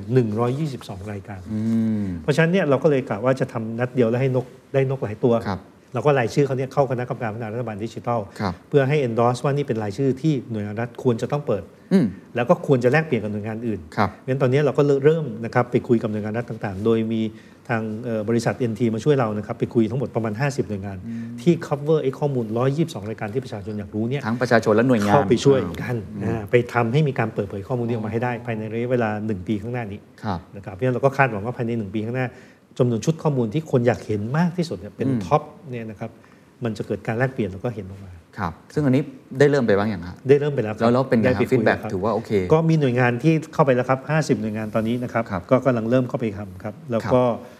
122 รายการอืมเพราะฉะนั้นเนี่ยเราก็เลยกะว่าจะทำนัดเดียวแล้วให้นกได้นกหลายตัวครับเราก็รายชื่อเขาเนี่ยเข้าคณะกรรมการพัฒนารัฐบาลดิจิทัลครับเพื่อให้ endorse ว่านี่เป็นรายชื่อที่หน่วยงานรัฐควรจะต้องเปิดอืมแล้วก็ควรจะแลกเปลี่ยนกับหน่วยงานอื่นครับเพราะฉะนั้นตอนนี้เราก็เริ่มนะครับไปคุยกับหน่วยงานรัฐต่างๆ โดยมี ทางเอ่อบริษัท NT มาช่วยเรานะครับไปคุยทั้งหมดประมาณ 50 หน่วยงาน ที่ cover ไอ้ข้อมูล 122 รายการที่ประชาชนอยากรู้เนี่ยทั้งประชาชนและหน่วยงานเข้าไปช่วยอ่ากันอ่าไปทำให้มีการเปิดเผยข้อมูลนี้ออกมาให้ได้ ภายในระยะเวลา 1 ปีข้างหน้านี้ครับนะครับเพราะฉะนั้นเราก็คาดหวังว่าภายใน 1 ปีข้างหน้าจำนวนชุดข้อมูลที่คนอยากเห็นมากที่สุดเนี่ยเป็นอืม top เนี่ยนะครับมันจะเกิดการแลกเปลี่ยนแล้วก็เห็นออกมาครับซึ่งอันนี้ได้เริ่มไปบ้างอย่างฮะได้เริ่มไปแล้วครับแล้วแล้วเป็นไงครับ feedback ได้ไปคุยแล้วครับถือว่าโอเค ก็มีหน่วยงานที่เข้าไปแล้วครับ 50 หน่วยงานตอนนี้นะครับครับก็กำลังเริ่มเข้าไปทำครับ แล้วก็เอ่อ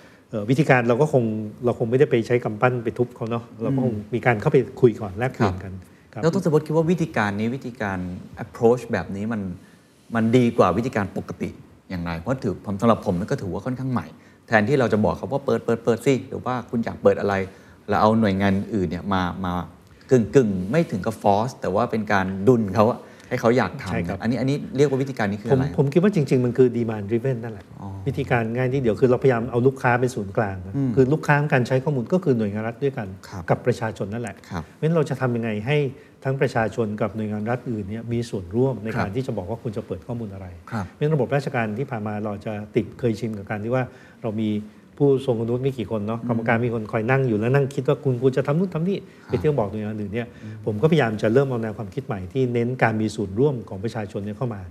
วิธีการเราก็คงเราคงไม่ได้ไปใช้กำปั้นไปทุบเขาเนาะเราก็คงมีการเข้าไปคุยก่อนแลกเปลี่ยนกันครับแล้วต้องสมมติคิดว่าวิธีการนี้วิธีการ approach แบบนี้มันมันดีกว่าวิธีการปกติอย่างไร เพราะถือผมสำหรับผมมันก็ถือว่าค่อนข้างใหม่ แทนที่เราจะบอกเขาว่าเปิดเปิดเปิดสิหรือว่าคุณอยากเปิดอะไรแล้วเอาหน่วยงานอื่นเนี่ยมามากึ่งกึ่งไม่ถึงกับฟอสแต่ว่าเป็นการดุลเขาอะ ให้เขาอยากใช่ครับ ทำอันนี้อันนี้เรียกว่าวิธีการนี้คือผมอะไร ผมคิดว่าจริง ๆ มันคือ demand driven นั่นแหละ อ๋อวิธีการง่ายที่เดียวคือเราพยายามเอาลูกค้าเป็นศูนย์กลางนะคือลูกค้าของการใช้ข้อมูลก็คือหน่วยงานรัฐด้วยกันครับ กับประชาชนนั่นแหละ ครับ เพราะฉะนั้นเราจะทำยังไงให้ทั้งประชาชนกับหน่วยงานรัฐอื่นเนี่ยมีส่วนร่วมในครับ การที่จะบอกว่าคุณจะเปิดข้อมูลอะไร ครับ เพราะฉะนั้นระบบราชการที่ผ่านมาเราจะติดเคยชินกับการที่ว่าเรามี ผู้ทรงคุณวุฒิไม่กี่คนเนาะกรรมการมีคนคอยนั่งอยู่แล้วนั่งคิดว่าคุณควรจะทำนู่นทำนี่ไปเที่ยวบอกหน่วยงานอื่นเนี่ยผมก็พยายามจะเริ่มเอาแนวความคิดใหม่ที่เน้นการมีส่วนร่วมของประชาชนเนี่ยเข้ามา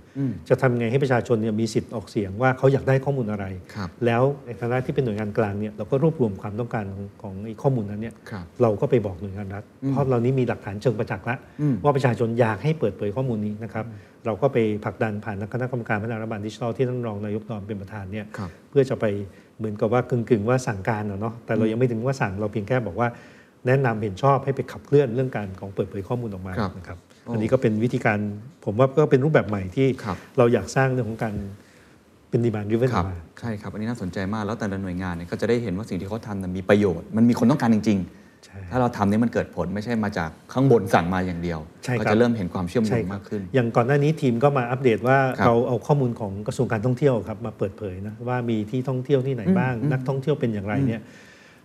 จะทำยังไงให้ประชาชนเนี่ยมีสิทธิ์ออกเสียงว่าเขาอยากได้ข้อมูลอะไรครับแล้วในฐานะที่เป็นหน่วยงานกลางเนี่ยเราก็รวบรวมความต้องการของของไอ้ข้อมูลนั้นเนี่ยครับเราก็ไปบอกหน่วยงานรัฐเพราะเรานี้มีหลักฐานเชิงประจักษ์แล้วอืมว่าประชาชนอยากให้เปิดเผยข้อมูลนี้นะครับเราก็ไปผลักดันผ่านคณะกรรมการพัฒนารัฐบาลดิจิทัลที่ท่านรองนายกดอนเป็นประธานเนี่ยครับเพื่อจะไป เหมือนกับว่ากึ่งๆว่าสั่งการอะเนาะแต่เรายังไม่ถึงว่าสั่งเราเพียงแค่บอกว่าแนะนำเห็นชอบให้ไปขับเคลื่อนเรื่องการของเปิดเผยข้อมูลออกมาครับนะครับโอ้อันนี้ก็เป็นวิธีการผมว่าก็เป็นรูปแบบใหม่ที่ครับเราอยากสร้างเรื่องของการเป็นดีมานดิเวนครับมาใช่ครับ อันนี้น่าสนใจมากแล้วแต่ละหน่วยงานเนี่ยก็จะได้เห็นว่าสิ่งที่เขาทำน่ะมีประโยชน์มันมีคนต้องการจริงใช่ๆ ถ้าเราทำนี่มันเกิดผลไม่ใช่มาจากข้างบนสั่งมาอย่างเดียวใช่ครับก็จะเริ่มเห็นความเชื่อมโยใช่งครัมากขึ้น อย่างก่อนหน้านี้ทีมก็มาอัปเดตว่าครับเราเอาข้อมูลของกระทรวงการท่องเที่ยวครับมาเปิดเผยนะว่ามีที่ท่องเที่ยวที่ไหนบ้าง นักท่องเที่ยวเป็นอย่างไรเนี่ย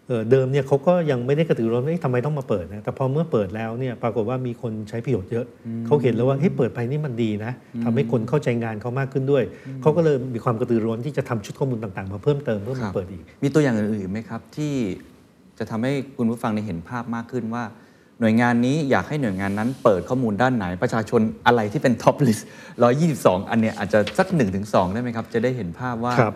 เอ่อเดิมเนี่ยเขาก็ยังไม่ได้กระตือรือร้นว่าเอ๊ะทำไมต้องมาเปิดนะแต่พอเมื่อเปิดแล้วเนี่ยปรากฏว่ามีคนใช้ประโยชน์เยอะ เขาเห็นแล้วว่าเฮ้ยเปิดไปนี่มันดีนะทำให้คนเข้าใจงานเขามากขึ้นด้วย เขาก็เลยมีความกระตือรือร้นที่จะทำชุดข้อมูลต่างๆ มาเพิ่มเติมเพื่อคมารับเปิดอีก มีตัวอย่างอื่นๆไหมครับที่ จะทำให้คุณผู้ฟังได้เห็นภาพมากขึ้นว่า หน่วยงานนี้อยากให้หน่วยงานนั้นเปิดข้อมูลด้านไหนประชาชนอะไรที่เป็น top list อันเนี้ยอาจจะสักหนึ่งถึงสองได้ไหมครับ จะได้เห็นภาพว่าครับ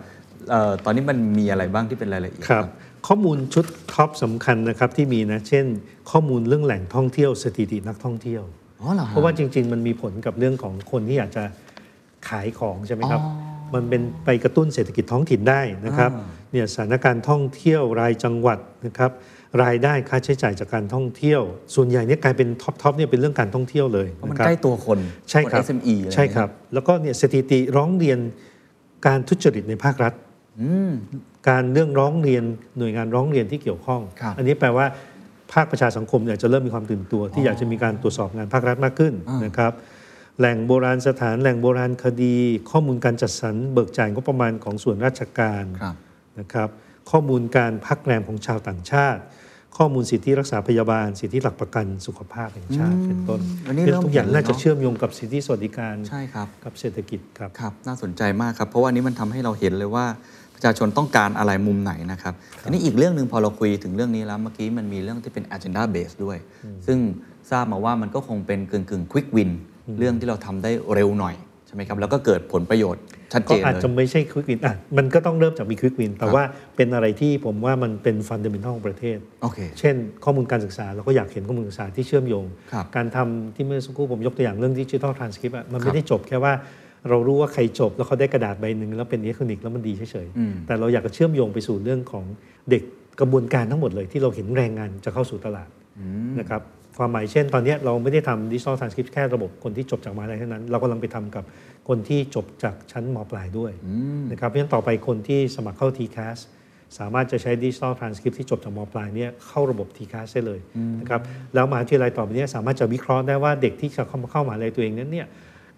เอ่อตอนนี้มันมีอะไรบ้างที่เป็นรายละเอียดครับข้อมูลชุด top สำคัญนะครับที่มีนะเช่น ข้อมูลเรื่องแหล่งท่องเที่ยวสถิตินักท่องเที่ยวอ๋อเหรอฮเพราะว่าจริง ๆ มันมีผลกับเรื่องของคนที่อยากจะขายของใช่ไหมครับอ๋อมันเป็นไปกระตุ้นเศรษฐกิจท้องถิ่นได้นะครับอ่า เนี่ยสถานการณ์ท่องเที่ยวรายจังหวัดนะครับรายได้ค่าใช้จ่ายจากการท่องเที่ยว ส่วนใหญ่เนี่ยกลายเป็น top top เนี่ยเป็นเรื่องการท่องเที่ยวเลยเพราะมันนะคบใกล้ตัวคนใช่ครับน SME อะไรใช่ครับ แล้วก็เนี่ยสถิติร้องเรียนการทุจริตในภาครัฐอืมการเรื่องร้องเรียนหน่วยงานร้องเรียนที่เกี่ยวข้องครับอันนี้แปลว่าภาคประชาสังคมเนี่ยจะเริ่มมีความตื่นตัว ที่อยากจะมีการตรวจสอบงานภาครัฐมากขึ้นอ่านะครับแหล่งโบราณสถานแหล่งโบราณคดี ข้อมูลการจัดสรรเบิกจ่ายงบประมาณของส่วนราชการครับ นะครับข้อมูลการพักแรมของชาวต่างชาติ ข้อมูลสิทธิรักษาพยาบาล สิทธิหลักประกันสุขภาพแห่งชาติเป็นต้นอันนี้เป็นเริ่มทุกอย่างเห็นแล้วน่าจะเนอะเชื่อมโยงกับสิทธิสวัสดิการใช่ครับกับเศรษฐกิจครับครับน่าสนใจมากครับ เพราะว่าอันนี้มันทำให้เราเห็นเลยว่าประชาชนต้องการอะไรมุมไหนนะครับอันนี้อีกเรื่องหนึ่งพอเราคุยถึงเรื่องนี้แล้วเมื่อกี้มันมีเรื่องที่เป็น agenda base ด้วย ซึ่งทราบมาว่ามันก็คงเป็นกึ่งกึ่ง quick win เรื่องที่เราทำได้เร็วหน่อยใช่ไหมครับแล้วก็เกิดผลประโยชน์ชัดเจก็นอาจจะไม่ใช่ quick win อะมันก็ต้องเริ่มจากมี quick win แต่ครับว่าเป็นอะไรที่ผมว่ามันเป็น fundamental ของประเทศโอเคเช่น ข้อมูลการศึกษาเราก็อยากเห็นข้อมูลศึกษาที่เชื่อมโยงครับการทำที่เมื่อสักครู่ผมยกตัวอย่างเรื่องดิจิทัลทรานสคริปต์มันครัไม่บได้จบแค่ว่าเรารู้ว่าใครจบแล้วเขาได้กระดาษใบหนึ่งแล้วเป็นอิเล็กทรอนิกส์แล้วมันดีเฉยอืมๆแต่เราอยากจะเชื่อมโยงไปสู่เรื่องของเด็กกระบวนการทั้งหมดเลยที่เราเห็นแรงงานจะเข้าสู่ตลาดนะครับ ความหมายเช่น ตอนเนี้ยเราไม่ได้ทำดิจิทัลทรานสคริปต์แค่ระบบคนที่จบจากมหาลัยเท่านั้น เรากำลังไปทำกับคนที่จบจากชั้นมปลายด้วยนะครับเพราะฉะนั้นต่อไปคนที่สมัครเข้า TCAS สามารถจะใช้ดิจิทัลทรานสคริปต์ที่จบจากมปลายเนี่ยเข้าระบบ TCAS ได้เลยนะครับแล้วมหาวิทยาลัยต่อไปเนี้สามารถจะวิเคราะห์ได้ว่าเด็กที่จะเข้ามาเข้ามหาลัยตัวเองนั้นเนี่ย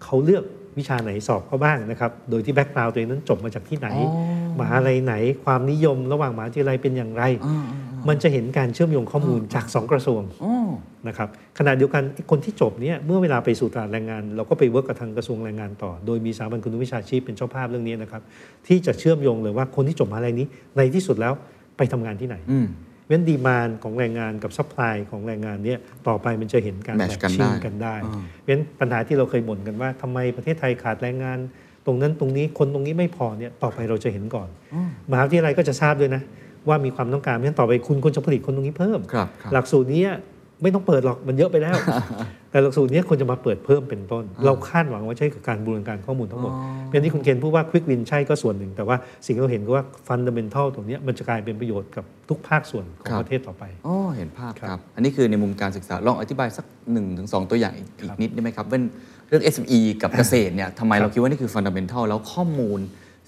เขาเลือก วิชาไหนสอบเขาบ้างนะครับ โดยที่แบ็กกราวด์ตัวเองนั้นจบมาจากที่ไหนมหาลัยไหนความนิยมระหว่างมหาวิทยาลัยเป็นอย่างไร มันจะเห็นการเชื่อมโยงข้อมูลจากสองกระทรวงอ๋อนะครับขณะเดียวกันไอ้คนที่จบเนี่ยเมื่อเวลาไปสู่ตลาดแรงงาน เราก็ไป work กับทางกระทรวงแรงงานต่อ โดยมีสถาบันคุณวุฒิวิชาชีพเป็นเจ้าภาพเรื่องนี้นะครับที่จะเชื่อมโยงเลยว่าคนที่จบมหาลัยนี้ในที่สุดแล้วไปทำงานที่ไหนอืม เว้น demand ของแรงงานกับ supply ของแรงงานเนี่ยต่อไปมันจะเห็นการ Match กันชิ่งได้กันได้อ่าเว้นปัญหาที่เราเคยบ่นกันว่าทำไมประเทศไทยขาดแรงงาน ตรงนั้นตรงนี้คนตรงนี้ไม่พอเนี่ยต่อไปเราจะเห็นก่อนมหาวิทยาลัยก็จะทราบด้วยนะว่ามีความต้องการเพราะฉะนั้นต่อไปคุณควรจะผลิตคนตรงนี้เพิ่มครับครับหลักสูตรนี้ ไม่ต้องเปิดหรอกมันเยอะไปแล้ว แต่หลักสูตรนี้ควรจะมาเปิดเพิ่มเป็นต้น เราคาดหวังว่าใช่กับการบูรณาการข้อมูลทั้งหมดเป็นที่คุณเคนพูดว่า quick win ใช่ก็ส่วนหนึ่ง แต่ว่าสิ่งที่เราเห็นก็ว่า fundamental ตรงเนี้ยมันจะกลายเป็นประโยชน์กับทุกภาคส่วนของประเทศต่อไปครับอ๋อเห็นภาพคครับอันนี้คือในมุมการศึกษาลองอธิบายสักหนึ่งถึงสองตัวอย่างอีกอีกนิดได้ไหมครับเป็นเรื่อง SME กับเกษตรเนี่ยทำไมเราคิดว่านี่คือ fundamental แล้วข้อมูล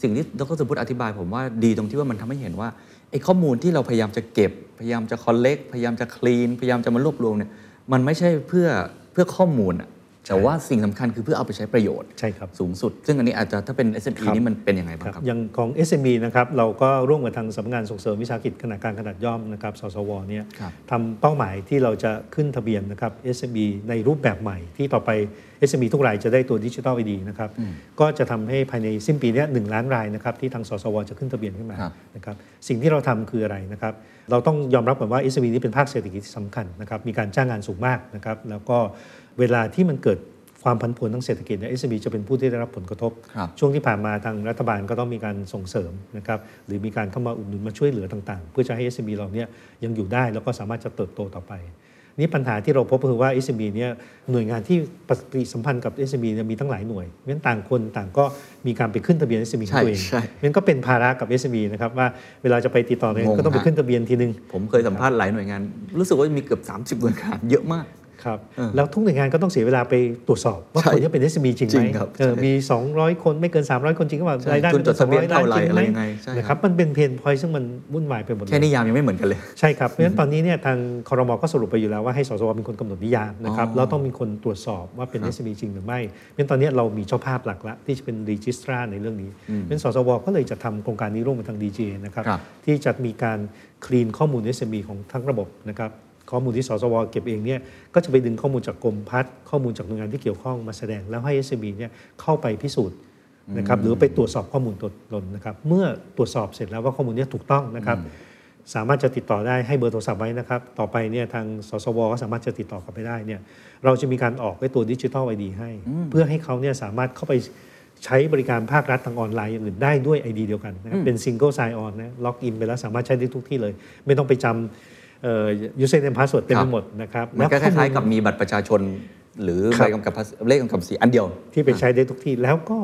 สิ่งที่ดรสมพุทธอธิบายผมว่าดีตรงที่ว่ามันทำให้เห็นว่า ไอ้ข้อมูลที่เราพยายามจะเก็บ พยายามจะคอลเลกพยายามจะคลีน พยายามจะมารวบรวมเนี่ยมันไม่ใช่เพื่อเพื่อข้อมูลอะ แต่ว่าสิ่งสำคัญคือเพื่อเอาไปใช้ประโยชน์ใช่ครับสูงสุด ซึ่งอันนี้อาจจะถ้าเป็น SME ครับนี่มันเป็นยังไงบ้างครับครับ อย่างของ SME นะครับเราก็ร่วมกับทางสำนักงานส่งเสริมวิสาหกิจขนาดกลางขนาดย่อมนะครับสสวเนี่ยครับทำเป้าหมายที่เราจะขึ้นทะเบียนนะครับ SME ในรูปแบบใหม่ที่ต่อไป SME ทุกรายจะได้ตัวดิจิทัลไอดีนะครับก็จะทำให้ภายในสิ้นปีเนี้หนึ่งล้านรายนะครับที่ทางสสวจะขึ้นทะเบียนขึ้นมาครับนะครับสิ่งที่เราทำคืออะไรนะครับเราต้องยอมรับก่อนว่า SME นี่เป็นภาคเศรษฐกิจที่สำคัญนะครับมีการจ้างงานสูงมากนะครับแล้วก็ เวลาที่มันเกิดความผันผวนทางเศรษฐกิจเนี่ย SME จะเป็นผู้ที่ได้รับผลกระทบครับช่วงที่ผ่านมาทางรัฐบาลก็ต้องมีการส่งเสริมนะครับหรือมีการเข้ามาอุดหนุนมาช่วยเหลือต่างๆ เพื่อจะให้ SME เราเนี่ยยังอยู่ได้แล้วก็สามารถจะเติบโตต่อไป นี่ปัญหาที่เราพบก็คือว่า SME เนี่ยหน่วยงานที่ปฏิสัมพันธ์กับ SME เนี่ยมีตั้งหลายหน่วยเพราะฉะนั้นต่างคนต่างก็มีการไปขึ้นทะเบียน SME ของตัวเองใช่เพราะฉะนั้นก็เป็นภาระกับ SME นะครับว่าเวลาจะไปติดต่อเนี่ยงงก็ต้องไปฮะขึ้นทะเบียนทีนึงผมเคยสัมภาษณ์หลายหน่วยงาน รู้สึกว่ามีเกือบ 30หน่วยงานเยอะมาก ครับเออแล้วทุกหน่วยงานก็ต้องเสียเวลาไปตรวจสอบว่าใช่คนนี้เป็น SME จริงไหจริมงครับเออใช่มี 200 คนไม่เกิน 300 คนจริงก็ว่าใช่รายได้ทุนจดทะเบียนเท่าไหร่จงอะไรยังไงใช่นะครับมันเป็นเพนพอยซึ่งมันวุ่นวายไปหมดเลยแค่นิยามยังไม่เหมือนกันเลยใช่ครับเพราะฉะนั้นตอนนี้เนี่ยทางคอรมอก็สรุปไปอยู่แล้วว่าให้สสวเป็นคนกำหนดนิยามนะครับอ๋อแล้วต้องมีคนตรวจสอบว่าเป็น SME จริงหรือไม่เพราะฉะนั้นตอนนี้เรามีเจ้าภาพหลักละที่จะเป็นรีจิสตราในเรื่องนี้เพราะฉะนั้นสสวก็เลยจะทำโครงการนี้ร่วมกับทาง DGA นะครับครับที่จะมีการคลีนข้อมูล SME ของทั้งระบบนะครับ ข้อมูลที่สสวเก็บเองเนี่ยก็จะไปดึงข้อมูลจากกรมพัฒน์ข้อมูลจากหน่วยงานที่เกี่ยวข้องมาแสดงแล้วให้ SME เนี่ยเข้าไปพิสูจน์นะครับหรือไปตรวจสอบข้อมูลตัวตนนะครับเมื่อตรวจสอบเสร็จแล้วว่าข้อมูลเนี้ถูกต้องนะครับ สามารถจะติดต่อได้ให้เบอร์โทรศัพท์ไว้นะครับ ต่อไปเนี่ยทางสสวก็สามารถจะติดต่อกลับไปได้เนี่ยเราจะมีการออกไอ้ตัวดิจิทัลไอดีให้ เพื่อให้เขาเนี่ยสามารถเข้าไปใช้บริการภาครัฐทางออนไลน์อย่างอื่นได้ด้วย ID เดียวกันนะครับเป็น Single Sign On นะล็อกอินไปแล้วสามารถใช้ได้ทุกที่เลย ไม่ต้องไปจำ เอ่อ username password เต็มครัไปบหมดนะครับมันก็คข้อมูล้ายลๆกับมีบัตรประชาชน หรือครัใบบกำกับภาษีเลขกำกับภาษีอันเดียว ที่ไปใช้ได้ทุกที่แล้วก็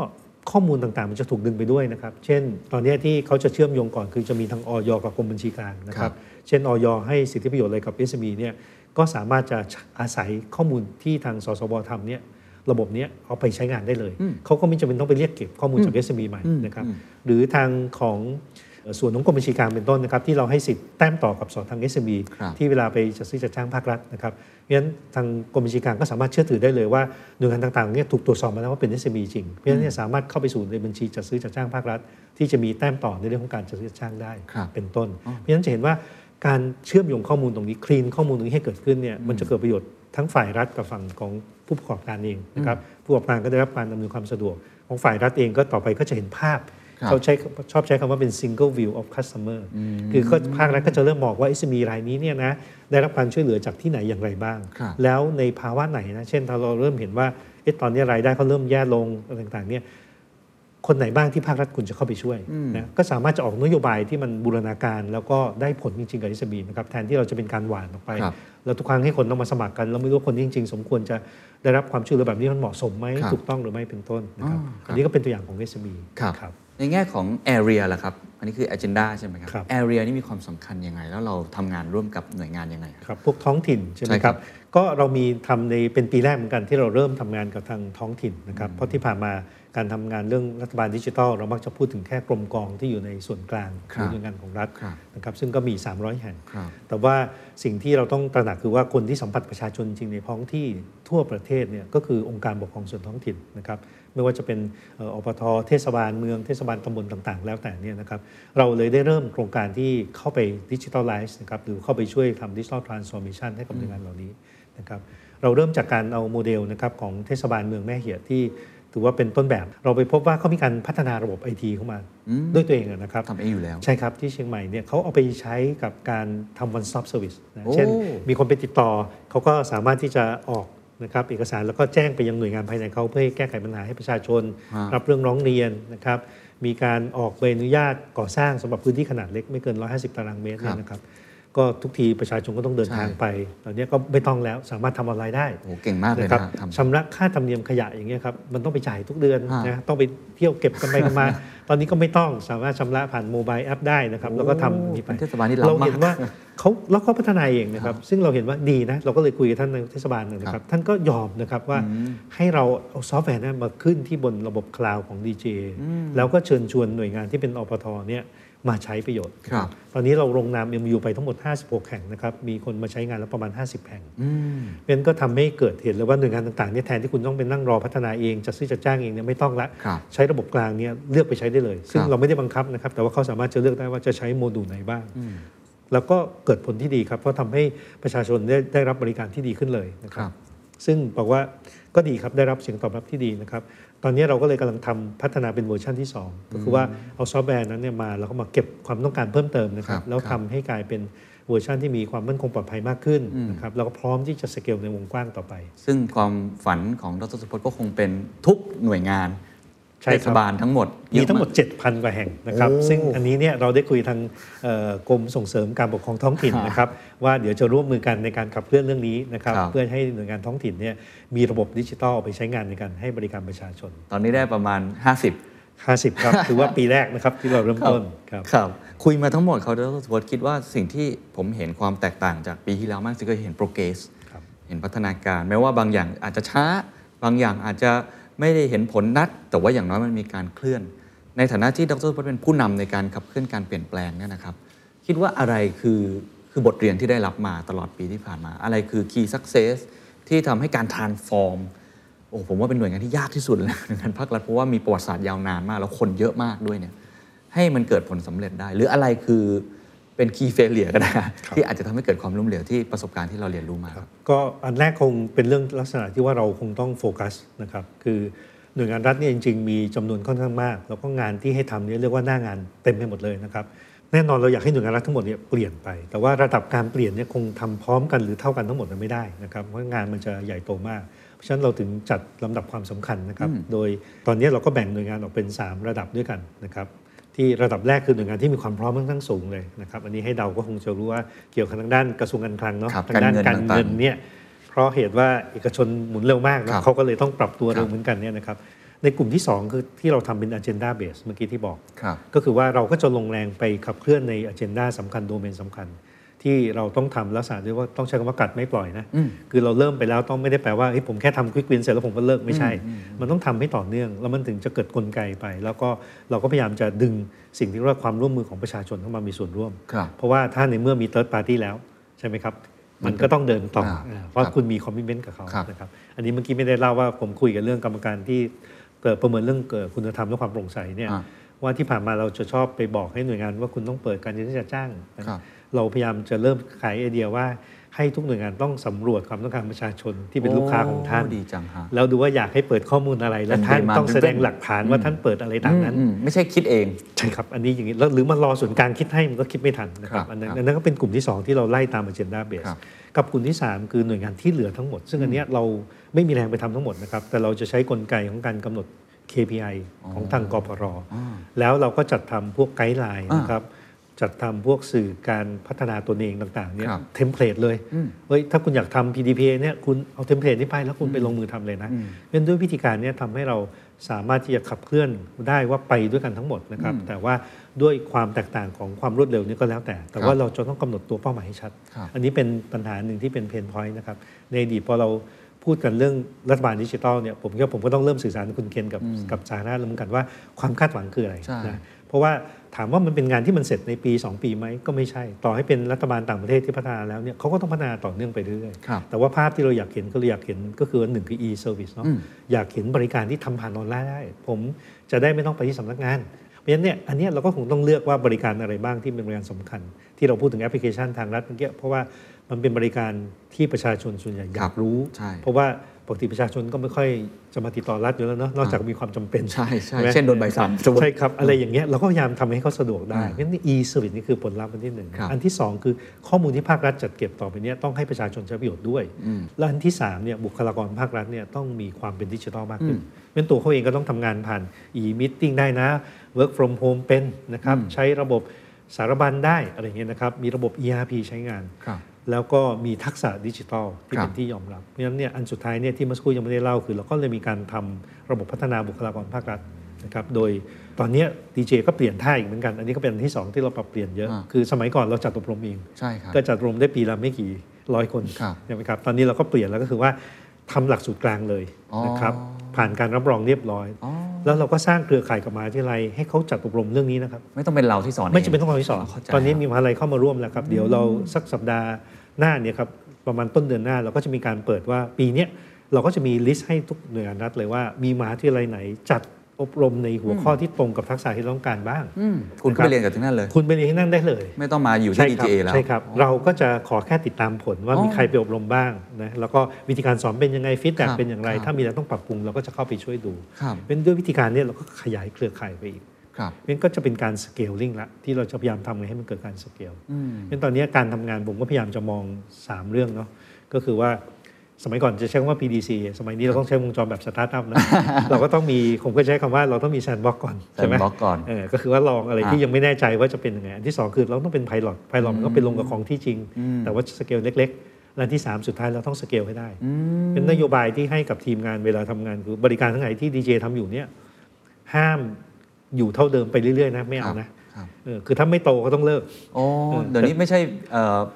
ข้อมูลต่างๆ มันจะถูกดึงไปด้วยนะครับ เช่น ตอนเนี้ยที่เขาจะเชื่อมโยงก่อนคือจะมีทางออยกับกรมบัญชีกลางนะคครัรับบเช่นออยให้สิทธิประโยชน์อะไรกับ SME เนี่ยก็สามารถจะอาศัยข้อมูลที่ทางสสวทำเนี่ยระบบเนี้ยเอาไปใช้งานได้เลย เขาก็ไม่จำเป็นต้องไปเรียกเก็บข้อมูลจาก SME ใหม่นะครับ หรือทางของเอ่อ ส่วนของกรมบัญชีกลางเป็นต้นนะครับที่เราให้สิทธิ์แต้มต่อกับสอทาง SME ครับที่เวลาไปจัดซื้อจัดจ้างภาครัฐนะครับเพราะฉะนั้นทางกรมบัญชีกลางก็สามารถเชื่อถือได้เลยว่าหน่วยงานต่างๆเนี่ยถูกตรวจสอบมาแล้วว่าเป็น SME จริงเพราะฉะนั้นเนี่ยสามารถเข้าไปสู่ในบัญชีจัดซื้อจัดจ้างภาครัฐ ที่จะมีแต้มต่อในเรื่องของการจัดซื้อจัดจ้างได้ครับเป็นต้น เพราะฉะนั้นจะเห็นว่าการเชื่อมโยงข้อมูลตรงนี้คลีนข้อมูลตรงนี้ให้เกิดขึ้นเนี่ยมันจะเกิดประโยชน์ทั้งฝ่ายรัฐกับฝั่งของผู้ประกอบการเองนะครับผู้ประกอบการก็ได้รับการอำนวยความสะดวกของฝ่ายรัฐเองก็ต่อไปก็จะเห็นภาพครับ เขาใช้ชอบใช้คำว่าเป็น single view of customer คือก็ภาครัฐก็จะเริ่มบอกว่า SME รายนี้เนี่ยนะได้รับการช่วยเหลือจากที่ไหนอย่างไรบ้างครับแล้วในภาวะไหนนะ เช่นถ้าเราเริ่มเห็นว่าเอ๊ะตอนนี้รายได้เขาเริ่มแย่ลงอะไรต่างๆเนี่ยคนไหนบ้างที่ภาครัฐคุณจะเข้าไปช่วยนะก็สามารถจะออกนโยบายที่มันบูรณาการ แล้วก็ได้ผลจริงๆกับ SME นะครับแทนที่เราจะเป็นการหวานออกไปครับแล้วทุกครั้งให้คนต้องมาสมัครกัน เราไม่รู้ว่าคนที่จริง ๆ สมควรจะได้รับความช่วยเหลือแบบนี้มันเหมาะสมไหมครับถูกต้องหรือไม่เป็นต้นนะครับอ๋อครับอันนี้ก็เป็นตัวอย่างของ SME ครับครับ ในแง่ของ area ล่ะครับ อันนี้คือ agenda ใช่ไหมครับ ครับ area นี่มีความสำคัญยังไง แล้วเราทำงานร่วมกับหน่วยงานยังไงครับ ครับพวกท้องถิ่นใช่ไหมใช่คครัรับบ ก็เรามีทำในเป็นปีแรกเหมือนกันที่เราเริ่มทำงานกับทางท้องถิ่นนะครับเพราะที่ผ่านมาการทำงานเรื่องรัฐบาลดิจิทัล เรามักจะพูดถึงแค่กรมกองที่อยู่ในส่วนกลางหครับรือหน่วยงานของรัฐครับ นะครับซึ่งก็มี 300 แห่ง ครับ แต่ว่าสิ่งที่เราต้องตระหนักคือว่าคนที่สัมผัสประชาชนจริงในท้องที่ทั่วประเทศเนี่ยก็คือองค์การปกครองส่วนท้องถิ่นนะครับ ไม่ว่าจะเป็นเอ่ออปทเทศบาลเมืองเทศบาลตำบลต่างๆ แล้วแต่เนี่ยนะครับเราเลยได้เริ่มโครงการที่เข้าไป digitalize นะครับหรือเข้าไปช่วยทำ digital transformation ให้กับหน่วยงานเหล่านี้นะครับเราเริ่มจากการเอาโมเดลนะครับของเทศบาลเมืองแม่เหียะที่ถือว่าเป็นต้นแบบ เราไปพบว่าเขามีการพัฒนาระบบไอทีเข้ามาด้วยตัวเองอะนะครับทำเองอยู่แล้ว ใช่ครับ ที่เชียงใหม่เนี่ยเขาเอาไปใช้กับการทำ one stop service นะโอ้เช่นมีคนไปติดต่อเขาก็สามารถที่จะออก นะครับเอกสารแล้วก็แจ้งไปยังหน่วยงานภายในเขาเพื่อให้แก้ไขปัญหาให้ประชาชนฮะรับเรื่องร้องเรียนนะครับมีการออกใบอนุญาตก่อสร้างสำหรับพื้นที่ขนาดเล็กไม่เกิน 150 ตารางเมตรเนี่ยนะครับ ก็ทุกทีประชาชนก็ต้องเดินใช่ทางไปตอนนี้ก็ไม่ต้องแล้วสามารถทำออนไลน์ได้โอ้โหเก่งมากเลยนะครันะทำชำระค่าธรรมเนียมขยะอย่างเงี้ยครับมันต้องไปจ่ายทุกเดือนฮะนะต้องไปเที่ยวเก็บกันไปกันมา ตอนนี้ก็ไม่ต้องสามารถชำระผ่านโมบายแอปได้นะครับแล้วก็ทำนี่ไปเป็นเทศบาลที่ล้ำเราเห็นมากว่าเขาแล้วเขาพัฒนาเองนะครับซึ่งเราเห็นว่าดีนะเราก็เลยคุยกับท่านในเทศบาลนะคครัรับบท่านก็ยอมนะครับว่าให้เราเอาซอฟต์แวร์นั้นมาขึ้นที่บนระบบคลาวด์ของ DGA แล้วก็เชิญชวนหน่วยงานที่เป็นอปทเนี่ย มาใช้ประโยชน์ครับตอนนี้เราลงนาม MOU ไปทั้งหมด 56 แห่งนะครับ มีคนมาใช้งานแล้วประมาณ 50 แห่งอืมเพราะฉะนั้นก็ทำให้เกิดเหตุเลยว่าหน่วยงานต่างๆเนี่ยแทนที่คุณต้องเป็นนั่งรอพัฒนาเองจะซื้อจะจ้างเองเนี่ยไม่ต้องละครับใช้ระบบกลางเนี่ยเลือกไปใช้ได้เลย ซึ่งครับเราไม่ได้บังคับนะครับ แต่ว่าเขาสามารถจะเลือกได้ว่าจะใช้โมดูลไหนบ้างแล้วก็เกิดผลที่ดีครับ เพราะทำให้ประชาชนได้ได้รับบริการที่ดีขึ้นเลยนะครับ ครับซึ่งบอกว่าก็ดีครับได้รับเสียงตอบรับที่ดีนะครับ ตอนนี้เราก็เลยกำลังทำพัฒนาเป็นเวอร์ชันที่ 2 ก็คือว่าเอาซอฟต์แวร์นั้นเนี่ยมาแล้วก็มาเก็บความต้องการเพิ่มเติมนะครับครับแล้วทำให้ครับกลายเป็นเวอร์ชันที่มีความมั่นคงปลอดภัยมากขึ้นนะครับแล้วก็พร้อมที่จะสเกลในวงกว้างต่อไป ซึ่งความฝันของดรสุพจน์ก็คงเป็นทุกหน่วยงานใช่ เทครับ เทศบาลทั้งหมดมีทั้งหมดเยอะ 7,000 กว่าแห่งนะครับโอ้ซึ่งอันนี้เนี่ยเราได้คุยทางเอ่อกรมส่งเสริมการปกครองท้องถิ่นครับนะครับ ว่าเดี๋ยวจะร่วมมือกันในการขับเคลื่อนเรื่องนี้นะครับครับ เพื่อให้หน่วยงานท้องถิ่นเนี่ยมีระบบดิจิทัลไปใช้งานในการให้บริการประชาชน ตอนนี้ได้ประมาณ 50 50 ครับ ถือว่าปีแรกนะครับที่เราเริ่มต้นครับครับคุยมาทั้งหมดเขาดรสุวัสดิ์คิดว่าสิ่งที่ผมเห็นความแตกต่างจากปีที่แล้วมากที่สุดก็เห็นโปรเกรสครับเห็นพัฒนาการแม้ว่าบางอย่างอาจจะช้าบางอย่างอาจจะ ไม่ได้เห็นผลนัดแต่ว่าอย่างน้อยมันมีการเคลื่อน ในฐานะที่ดรสุวัสดิ์เป็นผู้นำในการขับเคลื่อนการเปลี่ยนแปลงเนี่ยนะครับ คิดว่าอะไรคือคือบทเรียนที่ได้รับมาตลอดปีที่ผ่านมา อะไรคือ key success ที่ทำให้การ transform โอ้ผมว่าเป็นหน่วยงานที่ยากที่สุดเลยหน่วยงานภาครัฐเพราะว่ามีประวัติศาสตร์ยาวนานมาก แล้วคนเยอะมากด้วยเนี่ยให้มันเกิดผลสำเร็จได้ หรืออะไรคือ เป็น key failure ก็ได้ที่อาจจะทำให้เกิดความล้มเหลวที่ประสบการณ์ที่เราเรียนรู้มาครับก็อันแรกคงเป็นเรื่องลักษณะที่ว่าเราคงต้องโฟกัสนะครับคือหน่วยงานรัฐเนี่ยจริงๆมีจำนวนค่อนข้างมาก แล้วก็งานที่ให้ทำเนี่ยเรียกว่าหน้างานเต็มไปหมดเลยนะครับแน่นอนเราอยากให้หน่วยงานรัฐทั้งหมดเนี่ยเปลี่ยนไป แต่ว่าระดับการเปลี่ยนเนี่ยคงทำพร้อมกันหรือเท่ากันทั้งหมดมันไม่ได้นะครับเพราะงานมันจะใหญ่โตมากเพราะฉะนั้นเราถึงจัดลำดับความสำคัญนะครับโดยตอนนี้เราก็แบ่งหน่วยงานออกเป็น 3 ระดับด้วยกันนะครับ ที่ระดับแรกคือหน่วยงานที่มีความพร้อมค่อนข้างสูงเลยนะครับอันนี้ให้เดาก็คงจะรู้ว่าเกี่ยวกับทางด้านกระทรวงการคลังเนาะครับทางด้านกาการรเงินต่างๆเงินเนี่ยเพราะเหตุว่าเอกชนหมุนเร็วมากครันะบเขาก็เลยต้องปรับตัวครับเร็วเหมือนกันเนี่ยนะครับในกลุ่มที่ 2 คือที่เราทำเป็น agenda base เมื่อกี้ที่บอกครับก็คือว่าเราก็จะลงแรงไปขับเคลื่อนใน agenda สำคัญโดเมนสำคัญ ที่เราต้องทำลักษณะด้วยว่าต้องใช้คำว่ากัดไม่ปล่อยนะอืมคือเราเริ่มไปแล้วต้องไม่ได้แปลว่าเฮ้ยผมแค่ทำควิกวินเสร็จแล้วผมก็เลิกไม่ใช่ มันต้องทำให้ต่อเนื่อง แล้วมันถึงจะเกิดกลไกไป แล้วก็เราก็พยายามจะดึงสิ่งที่เรียกว่าความร่วมมือของประชาชนเข้ามามีส่วนร่วมครับเพราะว่าถ้าในเมื่อมี third party แล้วใช่ไหมครับมันก็ต้องเดินต่ออ่าอ่าเพราะครับคุณมีคอมมิชเมนต์กับเขาครับนะครับอันนี้เมื่อกี้ไม่ได้เล่าว่าผมคุยกับเรื่องกรรมการที่เกิดประเมินเรื่องเกิดคุณธรรมและความโปร่งใสเนี่ยอ่าว่าที่ผ่านมาเราจะชอบไปบอกให้หน่วยงานว่าคุณต้องเปิดการที่จะจ้างนะครับ เราพยายามจะเริ่มขายไอเดียว่าให้ทุกหน่วยงานต้องสำรวจความต้องการประชาชนที่เป็นลูกค้าของท่านโดีจังฮะแล้วดูว่าอยากให้เปิดข้อมูลอะไร และท่านเป็น demand ต้องแสดง driven หลักฐานว่าท่านเปิดอะไรตามนั้นอืมไม่ใช่คิดเองใช่ครับอันนี้อย่างนี้แล้วหรือมารอส่วนกลางคิดให้มันก็คิดไม่ทันนะครัครับอันนั้นครับอันนั้นก็เป็นกลุ่มที่ 2 ที่เราไล่ตาม agenda base ครับกับกลุ่มที่ 3 คือหน่วยงานที่เหลือทั้งหมด ซึ่งอันเนี้ยเราไม่มีแรงไปทำทั้งหมดนะครับแต่เราจะใช้กลไกของการกำหนด KPI ของทางกพรแล้วเราก็จัดทำพวก guideline อ่านนะครับ จัดทำพวกสื่อการพัฒนาตัวเองต่าง ๆ เนี่ยครับ template เลยเฮ้ยถ้าคุณอยากทำ PDPA เนี่ยคุณเอา template นี้ไปแล้วคุณไปลงมือทำเลยนะเพราะฉะนั้นด้วยวิธีการเนี้ยทำให้เราสามารถที่จะขับเคลื่อนได้ว่าไปด้วยกันทั้งหมดนะครับ แต่ว่าด้วยความแตกต่างของความรวดเร็วนี้ก็แล้วแต่ แต่ว่าเราจะต้องกำหนดตัวเป้าหมายให้ชัดครับอันนี้เป็นปัญหาหนึ่งที่เป็นเพนพอยต์นะครับในอดีตพอเราพูดกันเรื่องรัฐบาลดิจิทัลเนี่ยผมก็ผมก็ต้องเริ่มสื่อสารกับคุณเคนกับกับสาธารณะแล้วเหมือนกันว่าความคาดหวังคืออะไรใช่นะเพราะว่า ถามว่ามันเป็นงานที่มันเสร็จในปี 2 ปีไหมก็ไม่ใช่ ต่อให้เป็นรัฐบาลต่างประเทศที่พัฒนาแล้วเนี่ยเขาก็ต้องพัฒนาต่อเนื่องไปเรื่อยครับๆแต่ว่าภาพที่เราอยากเห็นก็เราอยากเห็นก็คือว่าหนึ่งคือ e-service เนาะอืมอยากเห็นบริการที่ทำผ่านออนไลน์ได้ ผมจะได้ไม่ต้องไปที่สำนักงานเพราะฉะนั้นเนี่ยอันเนี้ยเราก็คงต้องเลือกว่าบริการอะไรบ้างที่เป็นบริการสำคัญ ที่เราพูดถึงแอปพลิเคชันทางรัฐเมื่อกี้เพราะว่ามันเป็นบริการที่ประชาชนส่วนใหญ่อยากรู้ใช่เพราะว่า ปกติประชาชนก็ไม่ค่อยจะมาติดต่อรัฐอยู่แล้วเนาะนอกจากมีความจำเป็นใช่ใช่ไหมเช่นโดนใบสั่งสมมุติใช่ครับ อะไรอย่างเงี้ยเราก็พยายามทำให้เขาสะดวกได้อ่าเพราะฉะนั้น e-service นี่คือผลลัพธ์อันที่หนึ่งครับอันที่สองคือข้อมูลที่ภาครัฐจัดเก็บต่อไปเนี้ต้องให้ประชาชนใช้ประโยชน์ด้วย และอันที่สามเนี่ยบุคลากรภาครัฐเนี่ยต้องมีความเป็นดิจิทัลมากขึ้นเป็นตัวเขาเองก็ต้องทำงานผ่าน e-meeting ได้นะ work from home เป็นนะครับใช้ระบบสารบัญได้อะไรเงี้ยนะครับมีระบบ ERP ใช้งานครับ แล้วก็มีทักษะดิจิทัลที่ครับเป็นที่ยอมรับ เพราะฉะนั้นเนี่ยอันสุดท้ายเนี่ยที่เมื่อสักครู่ยังไม่ได้เล่าคือ เราก็เลยมีการทำระบบพัฒนาบุคลากรภาครัฐนะครับโดยตอนเนี้ดีเจก็เปลี่ยนท่าอีกเหมือนกัน อันนี้ก็เป็นอันที่ 2 ที่เราปรับเปลี่ยนเยอะอ่าคือสมัยก่อนเราจัดอบรมเองใช่ครับก็จัดอบรมได้ปีละไม่กี่ร้อยคนครับใช่ไหมครับตอนนี้เราก็เปลี่ยนแล้วก็คือว่าทำหลักสูตรกลางเลยอ๋อนะครับผ่านการรับรองเรียบร้อยอ๋อแล้วเราก็สร้างเครือข่ายกับมหาวิทยาลัยให้เขาจัดอบรมเรื่องนี้นะครับ ไม่ต้องเป็นเราที่สอน ไม่จำเป็นต้องเอาที่สอนเข้าใจตอนนี้มีมหาลัยเข้ามาร่วมแล้วครับ เดี๋ยวเราสักสัปดาห์ หน้าเนี่ยครับประมาณต้นเดือนหน้าเราก็จะมีการเปิดว่าปีเนี้ยเราก็จะมีลิสต์ให้ทุกหน่วยงานรัฐเลยว่ามีมหาวิทยาลัยไหนจัดอบรมในหัวข้อที่ตรงกับทักษะที่เราต้องการบ้างอืมคุณก็ไปเรียนกับที่นั่นเลย คุณไปเรียนที่นั่นได้เลย ไม่ต้องมาอยู่ใช่ที่ครับ DTA แล้ว ใช่ครับ เราก็จะขอแค่ติดตามผลว่าอ๋อมีใครไปอบรมบ้างนะ แล้วก็วิธีการสอนเป็นยังไง feedback ครับเป็นอย่างไรครับถ้ามีอะไรต้องปรับปรุงเราก็จะเข้าไปช่วยดูครับเป็นด้วยวิธีการเนี้เราก็ขยายเครือข่ายไปอีก ครับมันก็จะเป็นการ scaling ละที่เราจะพยายามทำไงให้มันเกิดการสเกลเพราะฉะนั้นตอนนี้การทำงานผมก็พยายามจะมอง 3 เรื่องเนาะก็คือว่าสมัยก่อนจะใช้คำว่า PDCA สมัยนี้เราต้องใช้วงจรแบบสตาร์ทอัพนะ เราก็ต้องมี ผมก็ใช้คำว่าเราต้องมี sandbox ก่อนใช่ไหม sandbox ก่อนเออก็คือว่าลองอะไรที่อะยังไม่แน่ใจว่าจะเป็นยังไง อันที่สองคือเราต้องเป็น pilot pilot มันก็เป็นลงกับของที่จริง แต่ว่าสเกลเล็กๆ และอันที่สามสุดท้ายเราต้องสเกลให้ได้ เป็นนโยบายที่ให้กับทีมงานเวลาทำงานคือบริการทั้งหลายที่ DGA ทำอยู่เนี่ยห้าม อยู่เท่าเดิมไปเรื่อยๆนะไม่เอานะครับเออคือถ้าไม่โตก็ต้องเลิกโอ้เดี๋ยวนี้ไม่ใช่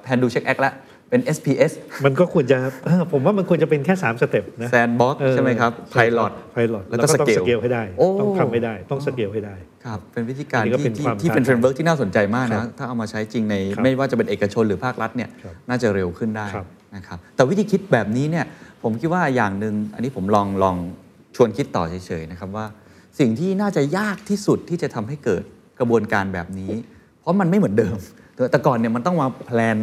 plan do check act แล้วเป็น SPS มันก็ควรจะเออผมว่ามันควรจะเป็นแค่ 3 step นะ Sandbox เออใช่ไหมครับ Pilot ไพลอตแล้แล้ววก็ก็ต้อง scale สเกลให้ได้โอ้ต้องทำให้ได้ต้องสเกลให้ได้ครับเป็นวิธีการอันนี้ก็ที่เป็นที่ความที่เป็นท้าทายเฟรมเวิร์กที่น่าสนใจมากครันะบถ้าเอามาใช้จริงในครับไม่ว่าจะเป็นเอกชนหรือภาครัฐเนี่ยครับน่าจะเร็วขึ้นได้ครับนะครับแต่วิธีคิดแบบนี้เนี่ยผมคิดว่าอย่างหนึ่งอันนี้ผมลองลองชวนคิดต่อเฉยๆนะครับว่า สิ่งที่น่าจะยากที่สุดที่จะทำให้เกิดกระบวนการแบบนี้ เพราะมันไม่เหมือนเดิม แต่ก่อนเนี่ยมันต้องมาแพลน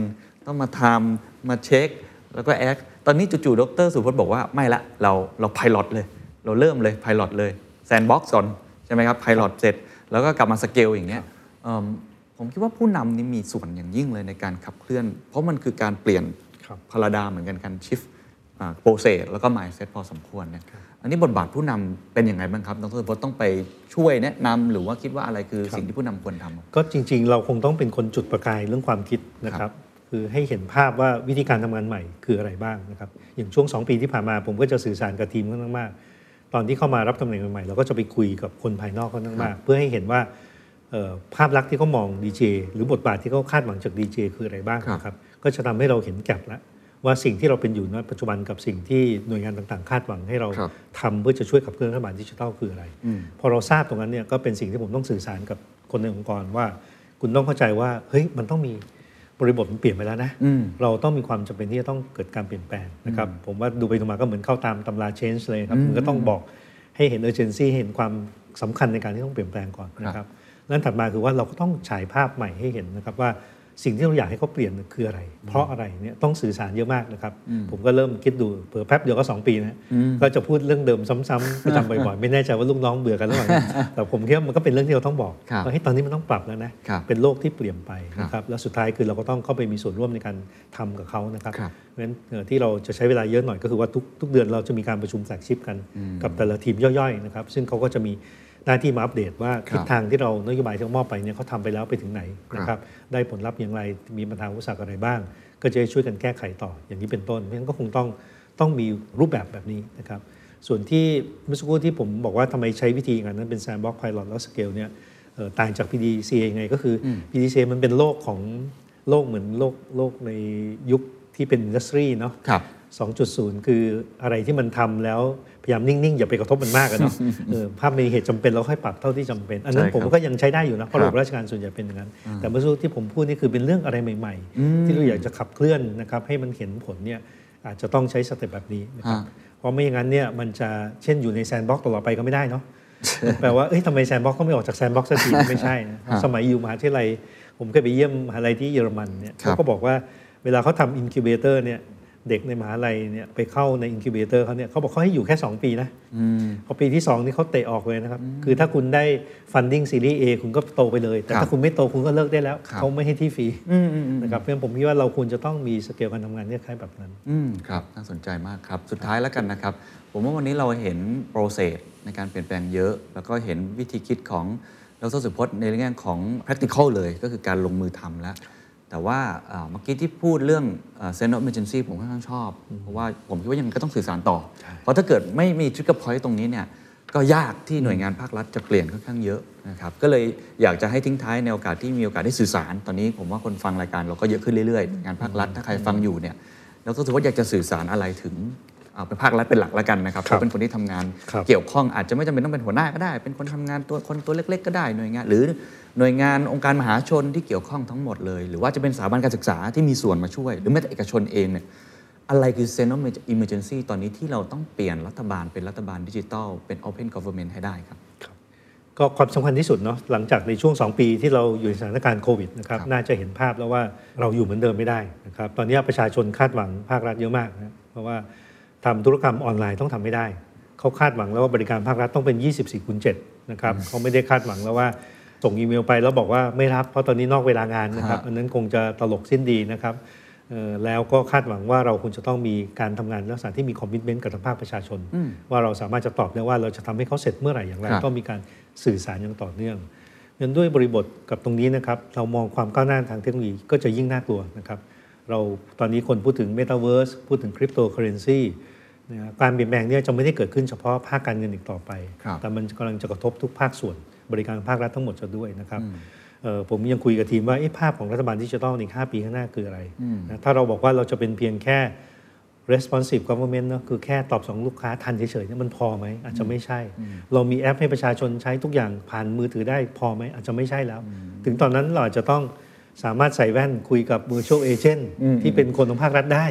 ต้องมาทำมาเช็ค แล้วก็แอคตอนนี้จู่ๆดรสุพจน์บอกว่าไม่ละเราเราไพลอตเลย เราเริ่มเลยไพลอตเลยsandbox ก่อนใช่ไหมครับ pilot เสร็จ แล้วก็กลับมาสเกลอย่างเงี้ยเอิ่มผมคิดว่าผู้นำนี่มีส่วนอย่างยิ่งเลยในการขับเคลื่อน เพราะมันคือการเปลี่ยนครับ paradigm เหมือนกันการ shift process แล้วก็ mindset พอสมควรเนี่ย อันนี้บทบาทผู้นำเป็นยังไงบ้างครับดรสุพจน์ต้องไปช่วยแนะนำหรือว่าคิดว่าอะไรคือสิ่งที่ผู้นำควรทำก็จริง ๆ เราคงต้องเป็นคนจุดประกายเรื่องความคิดนะครับ คือให้เห็นภาพว่าวิธีการทำงานใหม่คืออะไรบ้างนะครับอย่างช่วง 2 ปีที่ผ่านมาผมก็จะสื่อสารกับทีมค่อนข้างมาก ตอนที่เข้ามารับตำแหน่งใหม่ๆเราก็จะไปคุยกับคนภายนอกค่อนข้างมาก เพื่อให้เห็นว่าเอ่อภาพลักษณ์ที่เขามองดีเจหรือบทบาทที่เขาคาดหวังจากดีเจคืออะไรบ้างครับนะครับก็จะทำให้เราเห็นแกลบแล้ว ว่าสิ่งที่เราเป็นอยู่ณปัจจุบันกับสิ่งที่หน่วยงานต่างๆ คาดหวังให้เราครับทำเพื่อจะช่วยขับเคลื่อนรัฐบาลดิจิทัลคืออะไร พอเราทราบตรงนั้นเนี่ยก็เป็นสิ่งที่ผมต้องสื่อสารกับคนในองค์กรว่า คุณต้องเข้าใจว่าเฮ้ยมันต้องมีบริบทมันเปลี่ยนไปแล้วนะอืมเราต้องมีความจำเป็นที่จะต้องเกิดการเปลี่ยนแปลงนะครับผมว่าดูไปดูมาก็เหมือนเข้าตามตำรา change เลยครับมันก็ต้องบอกให้เห็น urgency ให้เห็นความสำคัญในการที่ต้องเปลี่ยนแปลงก่อนนะครับนั้นถัดมาคือว่าเราก็ต้องฉายภาพใหม่ให้เห็นนะครับว่า สิ่งที่เราอยากให้เขาเปลี่ยนคืออะไร เพราะอะไรเนี่ยต้องสื่อสารเยอะมากนะครับ ผมก็เริ่มคิดดูเผื่อแป๊บเดียวก็ 2 ปีนะก็จะพูดเรื่องเดิมซ้ำๆประจำบ่อยๆ ไม่แน่ใจว่าลูกน้องเบื่อกันหรือเปล่านะแต่ผมคิดว่ามันก็เป็นเรื่องที่เราต้องบอกครับว่าเฮ้ยตอนนี้มันต้องปรับแล้วนะครับเป็นโลกที่เปลี่ยนไปนะครับแล้วสุดท้ายคือเราก็ต้องเข้าไปมีส่วนร่วมในการทำกับเขานะครับครับเพราะฉะนั้นเอ่อที่เราจะใช้เวลาเยอะหน่อยก็คือว่าทุกทุกเดือนเราจะมีการประชุมแฟลกชิพกันกับแต่ละทีมย่อยๆนะครับซึ่งเขาก็จะมี หน้าที่มาอัปเดตว่าครับทิศทางที่เรานโยบายที่เรามอบไปเนี่ยเขาทำไปแล้วไปถึงไหนนะคครัรับบได้ผลลัพธ์อย่างไรมีปัญหาอุปสรรคอะไรบ้าง ก็จะได้ช่วยกันแก้ไขต่ออย่างนี้เป็นต้นเพราะฉะนั้นก็คงต้องต้องมีรูปแบบแบบนี้นะครับส่วนที่เมื่อสักครู่ที่ผมบอกว่าทำไมใช้วิธีอย่างนั้นเป็น sandbox pilot แล้ว scale เนี่ยเอ่อต่างจาก PDCA ยังไงก็คืออ PDCA มันเป็นโลกของโลกเหมือนโลกโลกในยุคที่เป็นอินดัสทรีเนาะครับ2.0 คืออะไรที่มันทำแล้วพ ยายามนิ่งๆอย่าไปกระทบมันมากอะเนาะเออภาพมีเหตุจำเป็นเราค่อยปรับเท่าที่จำเป็น อันนั้นใช่ครับผมก็ยังใช้ได้อยู่นะเพราะครัระบบบราชการส่วนใหญ่เป็นอย่างนั้น แต่เมื่อสักครู่ที่ผมพูดนี่คือเป็นเรื่องอะไรใหม่ ๆ ที่เราอยากจะขับเคลื่อนนะครับให้มันเห็นผลเนี่ยอาจจะต้องใช้สเต็ปแบบนี้นะครับฮะเพราะไม่อย่างนั้นเนี่ยมันจะเช่นอยู่ใน sandbox ตลอดไปก็ไม่ได้เนาะแปลว่าเอ้ยทำไม sandbox ก็ไม่ออกจาก sandbox สักทีไม่ใช่นะฮะสมัยอยู่มหาวิทยาลัยผมเคยไปเยี่ยมมหาลัยที่เยอรมันเนี่ยครับเขาก็บอกว่าเวลาเขาทำ incubator เนี่ย เด็กในมหาลัยเนี่ยไปเข้าใน incubator เขาเนี่ยเขาบอกเขาให้อยู่แค่ 2 ปีนะพอปีที่ 2 นี่เขาเตะออกเลยนะครับ คือถ้าคุณได้ funding series A คุณก็โตไปเลย แต่ครับถ้าคุณไม่โตคุณก็เลิกได้แล้วครับเขาไม่ให้ที่ฟรีอืมอืมอืมนะครับเพราะฉะนั้นผมคิดว่าเราควรจะต้องมีสเกลการทำงานเนี่ยคล้ายแบบนั้นอืมครับน่าสนใจมากครับ สุดท้ายแล้วกันนะครับ ผมว่าวันนี้เราเห็นโปรเซสในการเปลี่ยนแปลงเยอะ แล้วก็เห็นวิธีคิดของดรสุพจน์ในเรื่องของ practical เลยก็คือการลงมือทำแล้ว แต่ว่าเอ่อเมื่อกี้ที่พูดเรื่องเอ่อ sense of emergency ผมค่อนข้างชอบ เพราะว่าผมคิดว่ายังไงก็ต้องสื่อสารต่อ เพราะถ้าเกิดไม่มี trigger point ตรงนี้เนี่ยก็ยากที่หน่วยงานภาครัฐจะเปลี่ยนค่อนข้างเยอะนะครับก็เลยอยากจะให้ทิ้งท้ายในโอกาสที่มีโอกาสได้สื่อสาร ตอนนี้ผมว่าคนฟังรายการเราก็เยอะขึ้นเรื่อยๆหน่วยงานภาครัฐถ้าใครฟังอยู่เนี่ยแล้วก็ถือว่าอยากจะสื่อสารอะไรถึง เอาเป็นภาครัฐเป็นหลักแล้วกันนะครับครับเขาเป็นคนที่ทำงานครับเกี่ยวข้องอาจจะไม่จำเป็นต้องเป็นหัวหน้าก็ได้ เป็นคนทำงานตัวคนตัวเล็ก ๆ ก็ได้หน่วยงาน หรือหน่วยงานองค์การมหาชนที่เกี่ยวข้องทั้งหมดเลย หรือว่าจะเป็นสถาบันการศึกษาที่มีส่วนมาช่วย หรือแม้แต่เอกชนเองเนี่ยอะไรคือ sense of emergency ตอนนี้ที่เราต้องเปลี่ยนรัฐบาลเป็นรัฐบาลดิจิทัลเป็น open government ให้ได้ครับก็ความสำคัญที่สุดเนาะหลังจากในช่วง 2 ปีที่เราอยู่ในสถานการณ์โควิดนะครับครับน่าจะเห็นภาพแล้วว่าเราอยู่เหมือนเดิมไม่ได้นะครับตอนนี้ประชาชนคาดหวังภาครัฐเยอะมากนะเพราะว่า ทำธุรกรรมออนไลน์ต้องทำไม่ได้ เขาคาดหวังแล้วว่าบริการภาครัฐต้องเป็น 24คูณ7นะครับเขาไม่ได้คาดหวังแล้วว่าส่งอีเมลไปแล้วบอกว่าไม่รับเพราะตอนนี้นอกเวลางานนะครับฮะอันนั้นคงจะตลกสิ้นดีนะครับเอ่อแล้วก็คาดหวังว่าเราควรจะต้องมีการทำงานลักษณะที่มีคอมมิชเมนต์กับทางภาคประชาชน ว่าเราสามารถจะตอบได้ว่าเราจะทำให้เขาเสร็จเมื่อไหร่อย่างไรครับต้องมีการสื่อสารอย่างต่อเนื่องเนื่องด้วยบริบทกับตรงนี้นะครับเรามองความก้าวหน้าทางเทคโนโลยีก็จะยิ่งน่ากลัวนะครับ เราตอนนี้คนพูดถึง Metaverse พูดถึงคริปโตเคอเรนซีนะฮะการเปลี่ยนแปลงเนี่ยจะไม่ได้เกิดขึ้นเฉพาะภาคการเงินอีกต่อไปครับแต่มันกำลังจะกระทบทุกภาคส่วน บริการภาครัฐทั้งหมดจะด้วยนะครับเอ่อผมยังคุยกับทีมว่าเอ๊ะภาพของรัฐบาลดิจิทัลในอีก5ปีข้างหน้าคืออะไรนะถ้าเราบอกว่าเราจะเป็นเพียงแค่ responsive government เนอะคือแค่ตอบสนองลูกค้าทันเฉยๆเนี่ยมันพอไหมอาจจะไม่ใช่ เรามีแอปให้ประชาชนใช้ทุกอย่างผ่านมือถือได้พอไหมอาจจะไม่ใช่แล้ว ถึงตอนนั้นเราอาจจะต้อง สามารถใส่แว่นคุยกับ virtual agent ที่เป็นคนของภาครัฐได้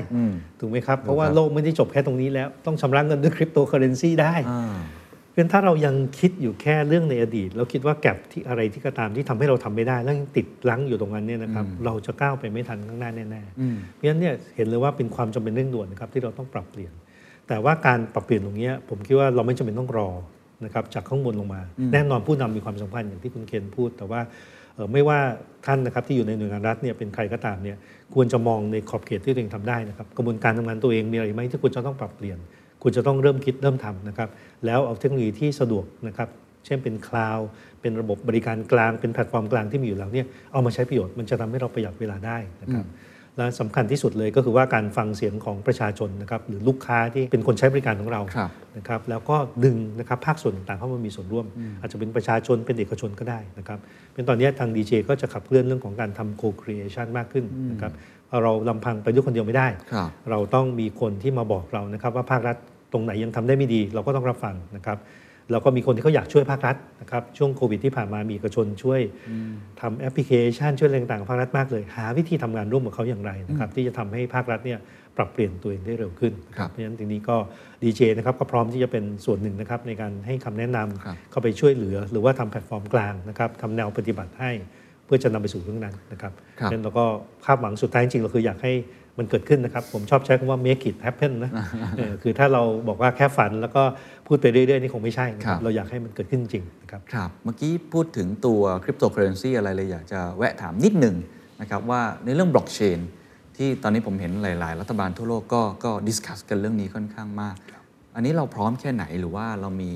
ถูกไหมครับ เพราะว่าโลกไม่ได้จบแค่ตรงนี้แล้ว ต้องชำระเงินด้วยคริปโตเคอเรนซีได้อ่าเพราะฉะนั้นถ้าเรายังคิดอยู่แค่เรื่องในอดีต แล้วคิดว่าแกลบที่อะไรที่ก็ตามที่ทำให้เราทำไม่ได้ แล้วยังติดลังอยู่ตรงนั้นเนี่ยนะครับเราจะก้าวไปไม่ทันข้างหน้าแน่ๆเพราะฉะนั้นเนี่ยเห็นเลยว่าเป็นความจำเป็นเร่งด่วนนะครับที่เราต้องปรับเปลี่ยน แต่ว่าการปรับเปลี่ยนตรงเนี้ยผมคิดว่าเราไม่จำเป็นต้องรอนะครับจากข้างบนลงมา แน่นอนผู้นำมีความสำคัญอย่างที่คุณเคนพูด แต่ว่าเอ่อ ไม่ว่าท่านนะครับที่อยู่ในหน่วยงานรัฐเนี่ยเป็นใครก็ตามเนี่ยควรจะมองในขอบเขตที่ตัวเองทำได้นะครับกระบวนการทำงานตัวเองมีอะไรไหมที่คุณจะต้องปรับเปลี่ยน คุณจะต้องเริ่มคิดเริ่มทำนะครับแล้วเอาเทคโนโลยีที่สะดวกนะครับเช่นเป็น cloud เป็นระบบบริการกลางเป็นแพลตฟอร์มกลางที่มีอยู่แล้วเนี่ยเอามาใช้ประโยชน์มันจะทำให้เราประหยัดเวลาได้นะครับ และสำคัญที่สุดเลยก็คือว่าการฟังเสียงของประชาชนนะครับหรือลูกค้าที่เป็นคนใช้บริการของเราครับนะครับแล้วก็ดึงนะครับภาคส่วนต่างๆเข้ามามีส่วนร่วม อาจจะเป็นประชาชนเป็นเอกชนก็ได้นะครับเป็นตอนนี้ทางดีเจก็จะขับเคลื่อนเรื่องของการทำ co-creation มากขึ้นนะครับเพราะเราลำพังไปด้วยคนเดียวไม่ได้ครับเราต้องมีคนที่มาบอกเรานะครับว่าภาครัฐตรงไหนยังทำได้ไม่ดี เราก็ต้องรับฟังนะครับ แล้วก็มีคนที่เขาอยากช่วยภาครัฐนะครับช่วงโควิดที่ผ่านมามีเอกชนช่วยทำแอปพลิเคชันช่วยอะไรต่างๆกับภาครัฐมากเลย หาวิธีทำงานร่วมกับเขาอย่างไรนะครับที่จะทำให้ภาครัฐเนี่ยปรับเปลี่ยนตัวเองได้เร็วขึ้นนะคครัรับบเพราะฉะนั้นทีนี้ก็ดีเจนะครับก็พร้อมที่จะเป็นส่วนหนึ่งนะครับในการให้คำแนะนำครับเข้าไปช่วยเหลือ หรือว่าทำแพลตฟอร์มกลางนะครับทำแนวปฏิบัติให้ เพื่อจะนำไปสู่เรื่องนั้นนะครับครับเพราะฉะนั้นเราก็คาดหวังสุดท้ายจริงๆเราคืออยากให้ มันเกิดขึ้นนะครับ ผมชอบใช้คำว่า make it happen นะเออคือถ้าเราบอกว่าแค่ฝันแล้วก็พูดไปเรื่อย ๆ นี่คงไม่ใช่นะคครัรับบเราอยากให้มันเกิดขึ้นจริงนะครับครับเมื่อกี้พูดถึงตัวคริปโตเคอเรนซีอะไรเลยอยากจะแวะถามนิดหนึ่งนะครับว่าในเรื่องบล็อกเชนที่ตอนนี้ผมเห็นหลาย ๆ รัฐบาลทั่วโลกก็ก็ discuss กันเรื่องนี้ค่อนข้างมาก อันนี้เราพร้อมแค่ไหนหรือว่าเรามี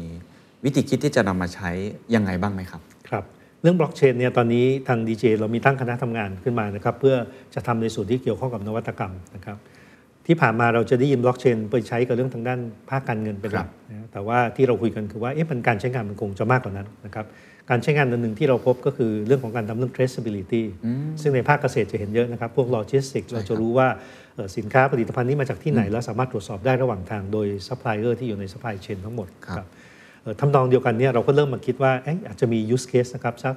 วิธีคิดที่จะนำมาใช้ยังไงบ้างไหมครับครับ เรื่องบล็อกเชนเนี่ยตอนนี้ทาง DGA เรามีตั้งคณะทำงานขึ้นมานะครับเพื่อจะทำในส่วนที่เกี่ยวข้องกับนวัตกรรมนะครับที่ผ่านมาเราจะได้ยินบล็อกเชนไปใช้กับเรื่องทางด้านภาคการเงินเป็นหลักนะแต่ว่าที่เราคุยกันคือว่าเอ๊ะมันการใช้งานมันคงจะมากกว่านั้นนะครับการใช้งานอันหนึ่งที่เราพบก็คือเรื่องของการทำเรื่อง traceability ซึ่งในภาคเกษตรจะเห็นเยอะนะครับ พวกโลจิสติกเราจะรู้ว่าเอ่อสินค้าผลิตภัณฑ์นี้มาจากที่ไหน แล้วสามารถตรวจสอบได้ระหว่างทางโดยซัพพลายเออร์ที่อยู่ใน supply chain ทั้งหมดครับเอ่อ ทำนองเดียวกันเนี่ยเราก็เริ่มมาคิดว่าเอ๊ะอาจจะมี use case นะครับสัก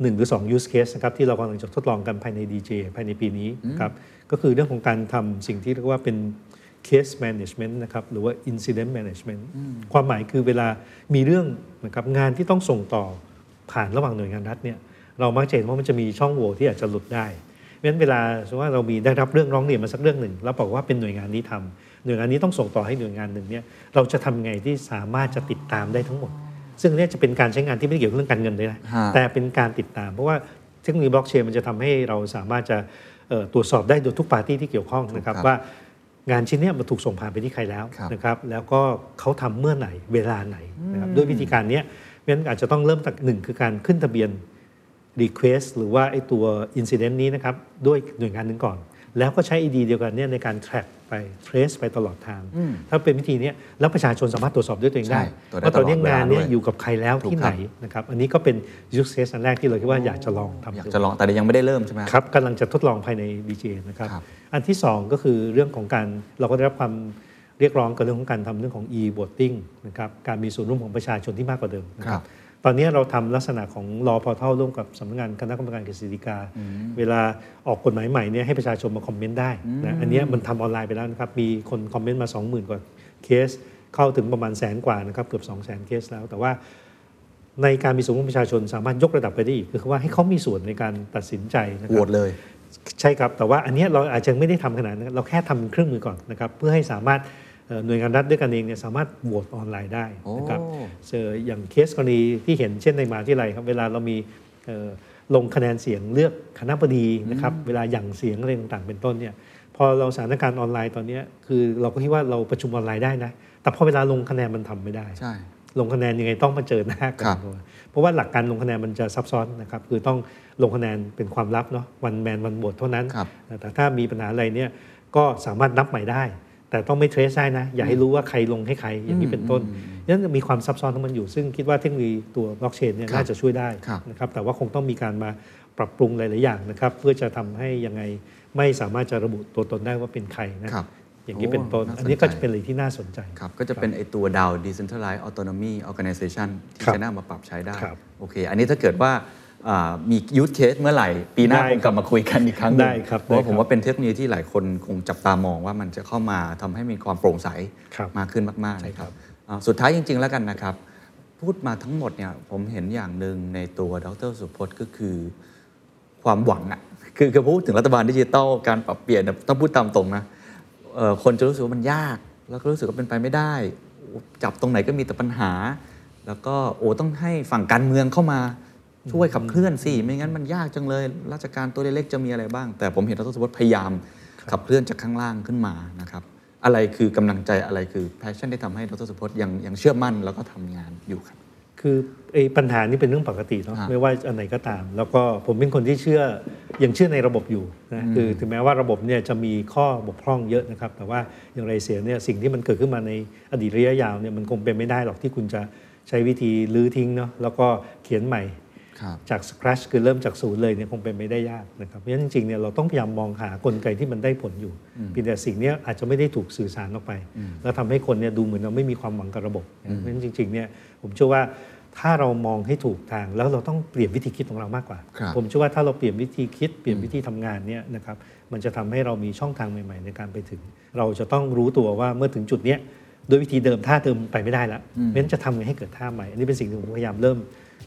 หนึ่งหรือ2 use case นะครับที่เรากำลังจะทดลองกันภายใน DGA ภายในปีนี้นะครับก็คือเรื่องของการทำสิ่งที่เรียกว่าเป็น case management นะครับหรือว่า incident management ความหมายคือเวลามีเรื่องนะครับงานที่ต้องส่งต่อผ่านระหว่างหน่วยงานรัฐเนี่ยเรามักจะเห็นว่ามันจะมีช่องโหว่ที่อาจจะหลุดได้เพราะฉะนั้นเวลาสมมติว่าเรามีได้รับเรื่องร้องเรียนมาสักเรื่องหนึ่ง แล้วบอกว่าเป็นหน่วยงานนี้ทำ หน่วยงานนี้ต้องส่งต่อให้หน่วยงานหนึ่งเนี่ยเราจะทำไงที่สามารถจะติดตามได้ทั้งหมด ซึ่งเนี่ยจะเป็นการใช้งานที่ไม่ได้เกี่ยวกับเรื่องการเงินเลยนะฮะแต่เป็นการติดตาม เพราะว่าเทคโนโลยีบล็อกเชนมันจะทำให้เราสามารถจะเอ่อตรวจสอบได้โดยทุกปาร์ตี้ที่เกี่ยวข้องนะครับครับว่างานชิ้นเนี้ยมันถูกส่งผ่านไปที่ใครแล้วครับนะครับแล้วก็เขาทำเมื่อไหร่เวลาไหนนะครับด้วยวิธีการเนี้ยเพราะฉะนั้นอาจจะต้องเริ่มจากหนึ่งคือการขึ้นทะเบียน Request หรือว่าไอ้ตัว Incident นี้นะครับด้วยหน่วยงานหนึ่งก่อน แล้วก็ใช้ ID เดียวกันเนี่ยในการ track ไป trace ไปตลอดทาง ถ้าเป็นวิธีเนี้ยแล้วประชาชนสามารถตรวจสอบด้วยตัวเองได้ใช่ตรวจได้ว่าตอนนี้ตลอดเวลางานเนี่ยด้วยอยู่กับใครแล้วถูกที่คไหรันบนะครับอันนี้ก็เป็น use case อันแรกที่เราคิดว่าอยากจะลองทำอยากดูจะลองแต่ยังไม่ได้เริ่มใช่ไหมครับกำลังจะทดลองภายใน BJ นะครับครับอันที่ 2 ก็คือเรื่องของการเราก็ได้รับความเรียกร้องกับเรื่องของการทำเรื่องของ e-voting นะครับการมีส่วนร่วมของประชาชนที่มากกว่าเดิมนะคครัรับบ ตอนนี้เราทำลักษณะของรอพอเท่าร่วมกับสำนักงานคณะกรรมการกฤษฎีกา เวลาออกกฎหมายใหม่เนี่ยให้ประชาชนมาคอมเมนต์ได้นะอันเนี้ยมันทำออนไลน์ไปแล้วนะครับ มีคนคอมเมนต์มา 20,000 กว่าเคส เข้าถึงประมาณแสนกว่านะครับเกือบ 2 0 0 0 0 0 เคสแล้ว แต่ว่าในการมีส่วนร่วมประชาชนสามารถยกระดับไปได้อีกคือว่าให้เขามีส่วนในการตัดสินใจนะครับโหวตเลยใช่ครับแต่ว่าอันเนี้ยเราอาจจะไม่ได้ทำขนาดนั้นเราแค่ทำเป็นเครื่องมือก่อนนะครับเพื่อให้สามารถเอ่อ หน่วยงานรัฐด้วยกันเองเนี่ยสามารถโหวตออนไลน์ได้นะครับโอ้เจออย่างเคสกรณีที่เห็นเช่นในมหาวิทยาลัยครับ เวลาเรามีเอ่อลงคะแนนเสียงเลือกคณบดีนะครับเวลาหยั่งเสียงอะไรต่างๆ เป็นต้นเนี่ยพอเราสถานการณ์ออนไลน์ตอนเนี้ยคือเราก็คิดว่าเราประชุมออนไลน์ได้นะ แต่พอเวลาลงคะแนนมันทำไม่ได้ใช่ลงคะแนนยังไงต้องมาเจอหน้ากัครับเพราะว่าหลักการลงคะแนนมันจะซับซ้อนนะครับคือต้องลงคะแนนเป็นความลับเนาะวันแมนวันบทเท่านั้นครับแต่ถ้ามีปัญหาอะไรเนี่ยก็สามารถนับใหม่ได้ แต่ต้องไม่เทรสได้นะ อย่าให้รู้ว่าใครลงให้ใครอย่างนี้เป็นต้นนั้นมีความซับซ้อนของมันอยู่ ซึ่งคิดว่าเทคโนโลยีตัวบล็อกเชนเนี่ยครับน่าจะช่วยได้ครับนะครับแต่ว่าคงต้องมีการมาปรับปรุงหลาย ๆ อย่างนะครับ เพื่อจะทำให้ยังไงไม่สามารถจะระบุตัวตนได้ว่าเป็นใครนะครับอย่างนี้เป็นต้นโอ้น่าสนใจอันนี้ก็จะเป็นอะไรที่น่าสนใจ ครับ ก็จะเป็นไอตัว DAO Decentralized Autonomy Organization ที่ครับจะน่ามาปรับใช้ได้ครับโอเค อันนี้ถ้าเกิดว่าอ่า มียูทเคสเมื่อไหร่ ปีหน้าได้คงกลับมาคุยกันอีกครั้งหนึ่งได้ครับเพราะว่าได้ผมครับว่าเป็นเทคโนโลยีที่หลายคนคงจับตามองว่ามันจะเข้ามาทำให้มีความโปร่งใสครับมากขึ้นมากๆใช่นะคครัรับบอ่าสุดท้ายจริง ๆ แล้วกันนะครับ พูดมาทั้งหมดเนี่ยผมเห็นอย่างหนึ่งในตัวดรสุพจน์ก็คือความหวังอะคือคือพูดถึงรัฐบาลดิจิทัลการปรับเปลี่ยนเนี่ยต้องพูดตามตรงนะเอ่อคนจะรู้สึกว่ามันยาก แล้วก็รู้สึกว่าเป็นไปไม่ได้โอ้จับตรงไหนก็มีแต่ปัญหา แล้วก็โอ้ต้องให้ฝั่งการเมืองเข้ามา ช่วยขับเคลื่อนสิไม่งั้นมันยากจังเลย ราชการตัวเล็กๆจะมีอะไรบ้าง แต่ผมเห็นดรสุพจน์พยายามขับเคลื่อนจากข้างล่างขึ้นมานะครับอะไรคือกำลังใจอะไรคือ passion ที่ทำให้ดรสุพจน์ยังยังเชื่อมั่นแล้วก็ทำงานอยู่ครับ คือไอ้ปัญหานี่เป็นเรื่องปกติเนาะฮะไม่ว่าอันไหนก็ตาม แล้วก็ผมเป็นคนที่เชื่อยังเชื่อในระบบอยู่นะคือถึงแม้ว่าระบบเนี่ยจะมีข้อบกพร่องเยอะนะครับ แต่ว่าอย่างไรเสียเนี่ยสิ่งที่มันเกิดขึ้นมาในอดีตระยะยาวเนี่ยมันคงเป็นไม่ได้หรอกที่คุณจะใช้วิธีลื้อทิ้งเนาะแล้วก็เขียนใหม่ครับ จาก scratch คือเริ่มจากศูนย์เลยเนี่ยคงเป็นไม่ได้ยากนะครับเพราะฉะนั้นจริงๆเนี่ยเราต้องพยายามมองหากลไกที่มันได้ผลอยู่เพียงแต่สิ่งเนี้ยอาจจะไม่ได้ถูกสื่อสารออกไป แล้วทำให้คนเนี่ยดูเหมือนเราไม่มีความหวังกับระบบนะเพราะฉะนั้นจริงๆเนี่ยผมเชื่อว่าถ้าเรามองให้ถูกทางแล้วเราต้องเปลี่ยนวิธีคิดของเรามากกว่าครับผมเชื่อว่าถ้าเราเปลี่ยนวิธีคิดเปลี่ยนวิธีทำงานเนี่ยนะครับมันจะทำให้เรามีช่องทางใหม่ ๆ ในการไปถึง เราจะต้องรู้ตัวว่าเมื่อถึงจุดเนี้ยโดยวิธีเดิมท่าเดิมไปไม่ได้แล้วเพราะฉะนั้นจะทำไงให้เกิดท่าใหม่ อันนี้เป็นสิ่งที่ผมพยายามเริ่ม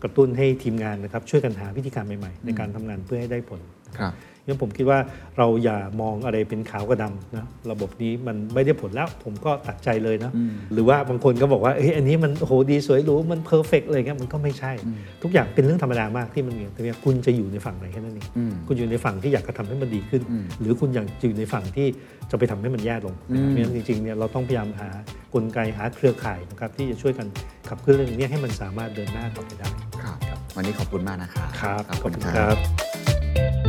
กระตุ้นให้ทีมงานนะครับช่วยกันหาวิธีการใหม่ ๆ ในการทำงานเพื่อให้ได้ผลครับ งั้นผมคิดว่าเราอย่ามองอะไรเป็นขาวกับดำนะระบบนี้มันไม่ได้ผลแล้วผมก็ตัดใจเลยนะ หรือว่าบางคนก็บอกว่าเฮ้ยอันนี้มันโอ้โหดีสวยหรูมันเพอร์เฟกเลยครับมันก็ไม่ใช่ ทุกอย่างเป็นเรื่องธรรมดามากที่มันมีแต่ว่าคุณจะอยู่ในฝั่งไหนแค่นั้นเองอืมคุณอยู่ในฝั่งที่อยากจะทำให้มันดีขึ้น หรือคุณอยากอยู่ในฝั่งที่จะไปทำให้มันแย่ลงนะครับเพราะฉะนั้นจริงๆเนี่ยเราต้องพยายามหากลไกหาเครือข่ายนะครับที่จะช่วยกันขับเคลื่อนเรื่องนี้ให้มันสามารถเดินหน้าต่อไปได้ครับวันนี้ขอบคุณมากนะครับครับขอบคุณครับครับ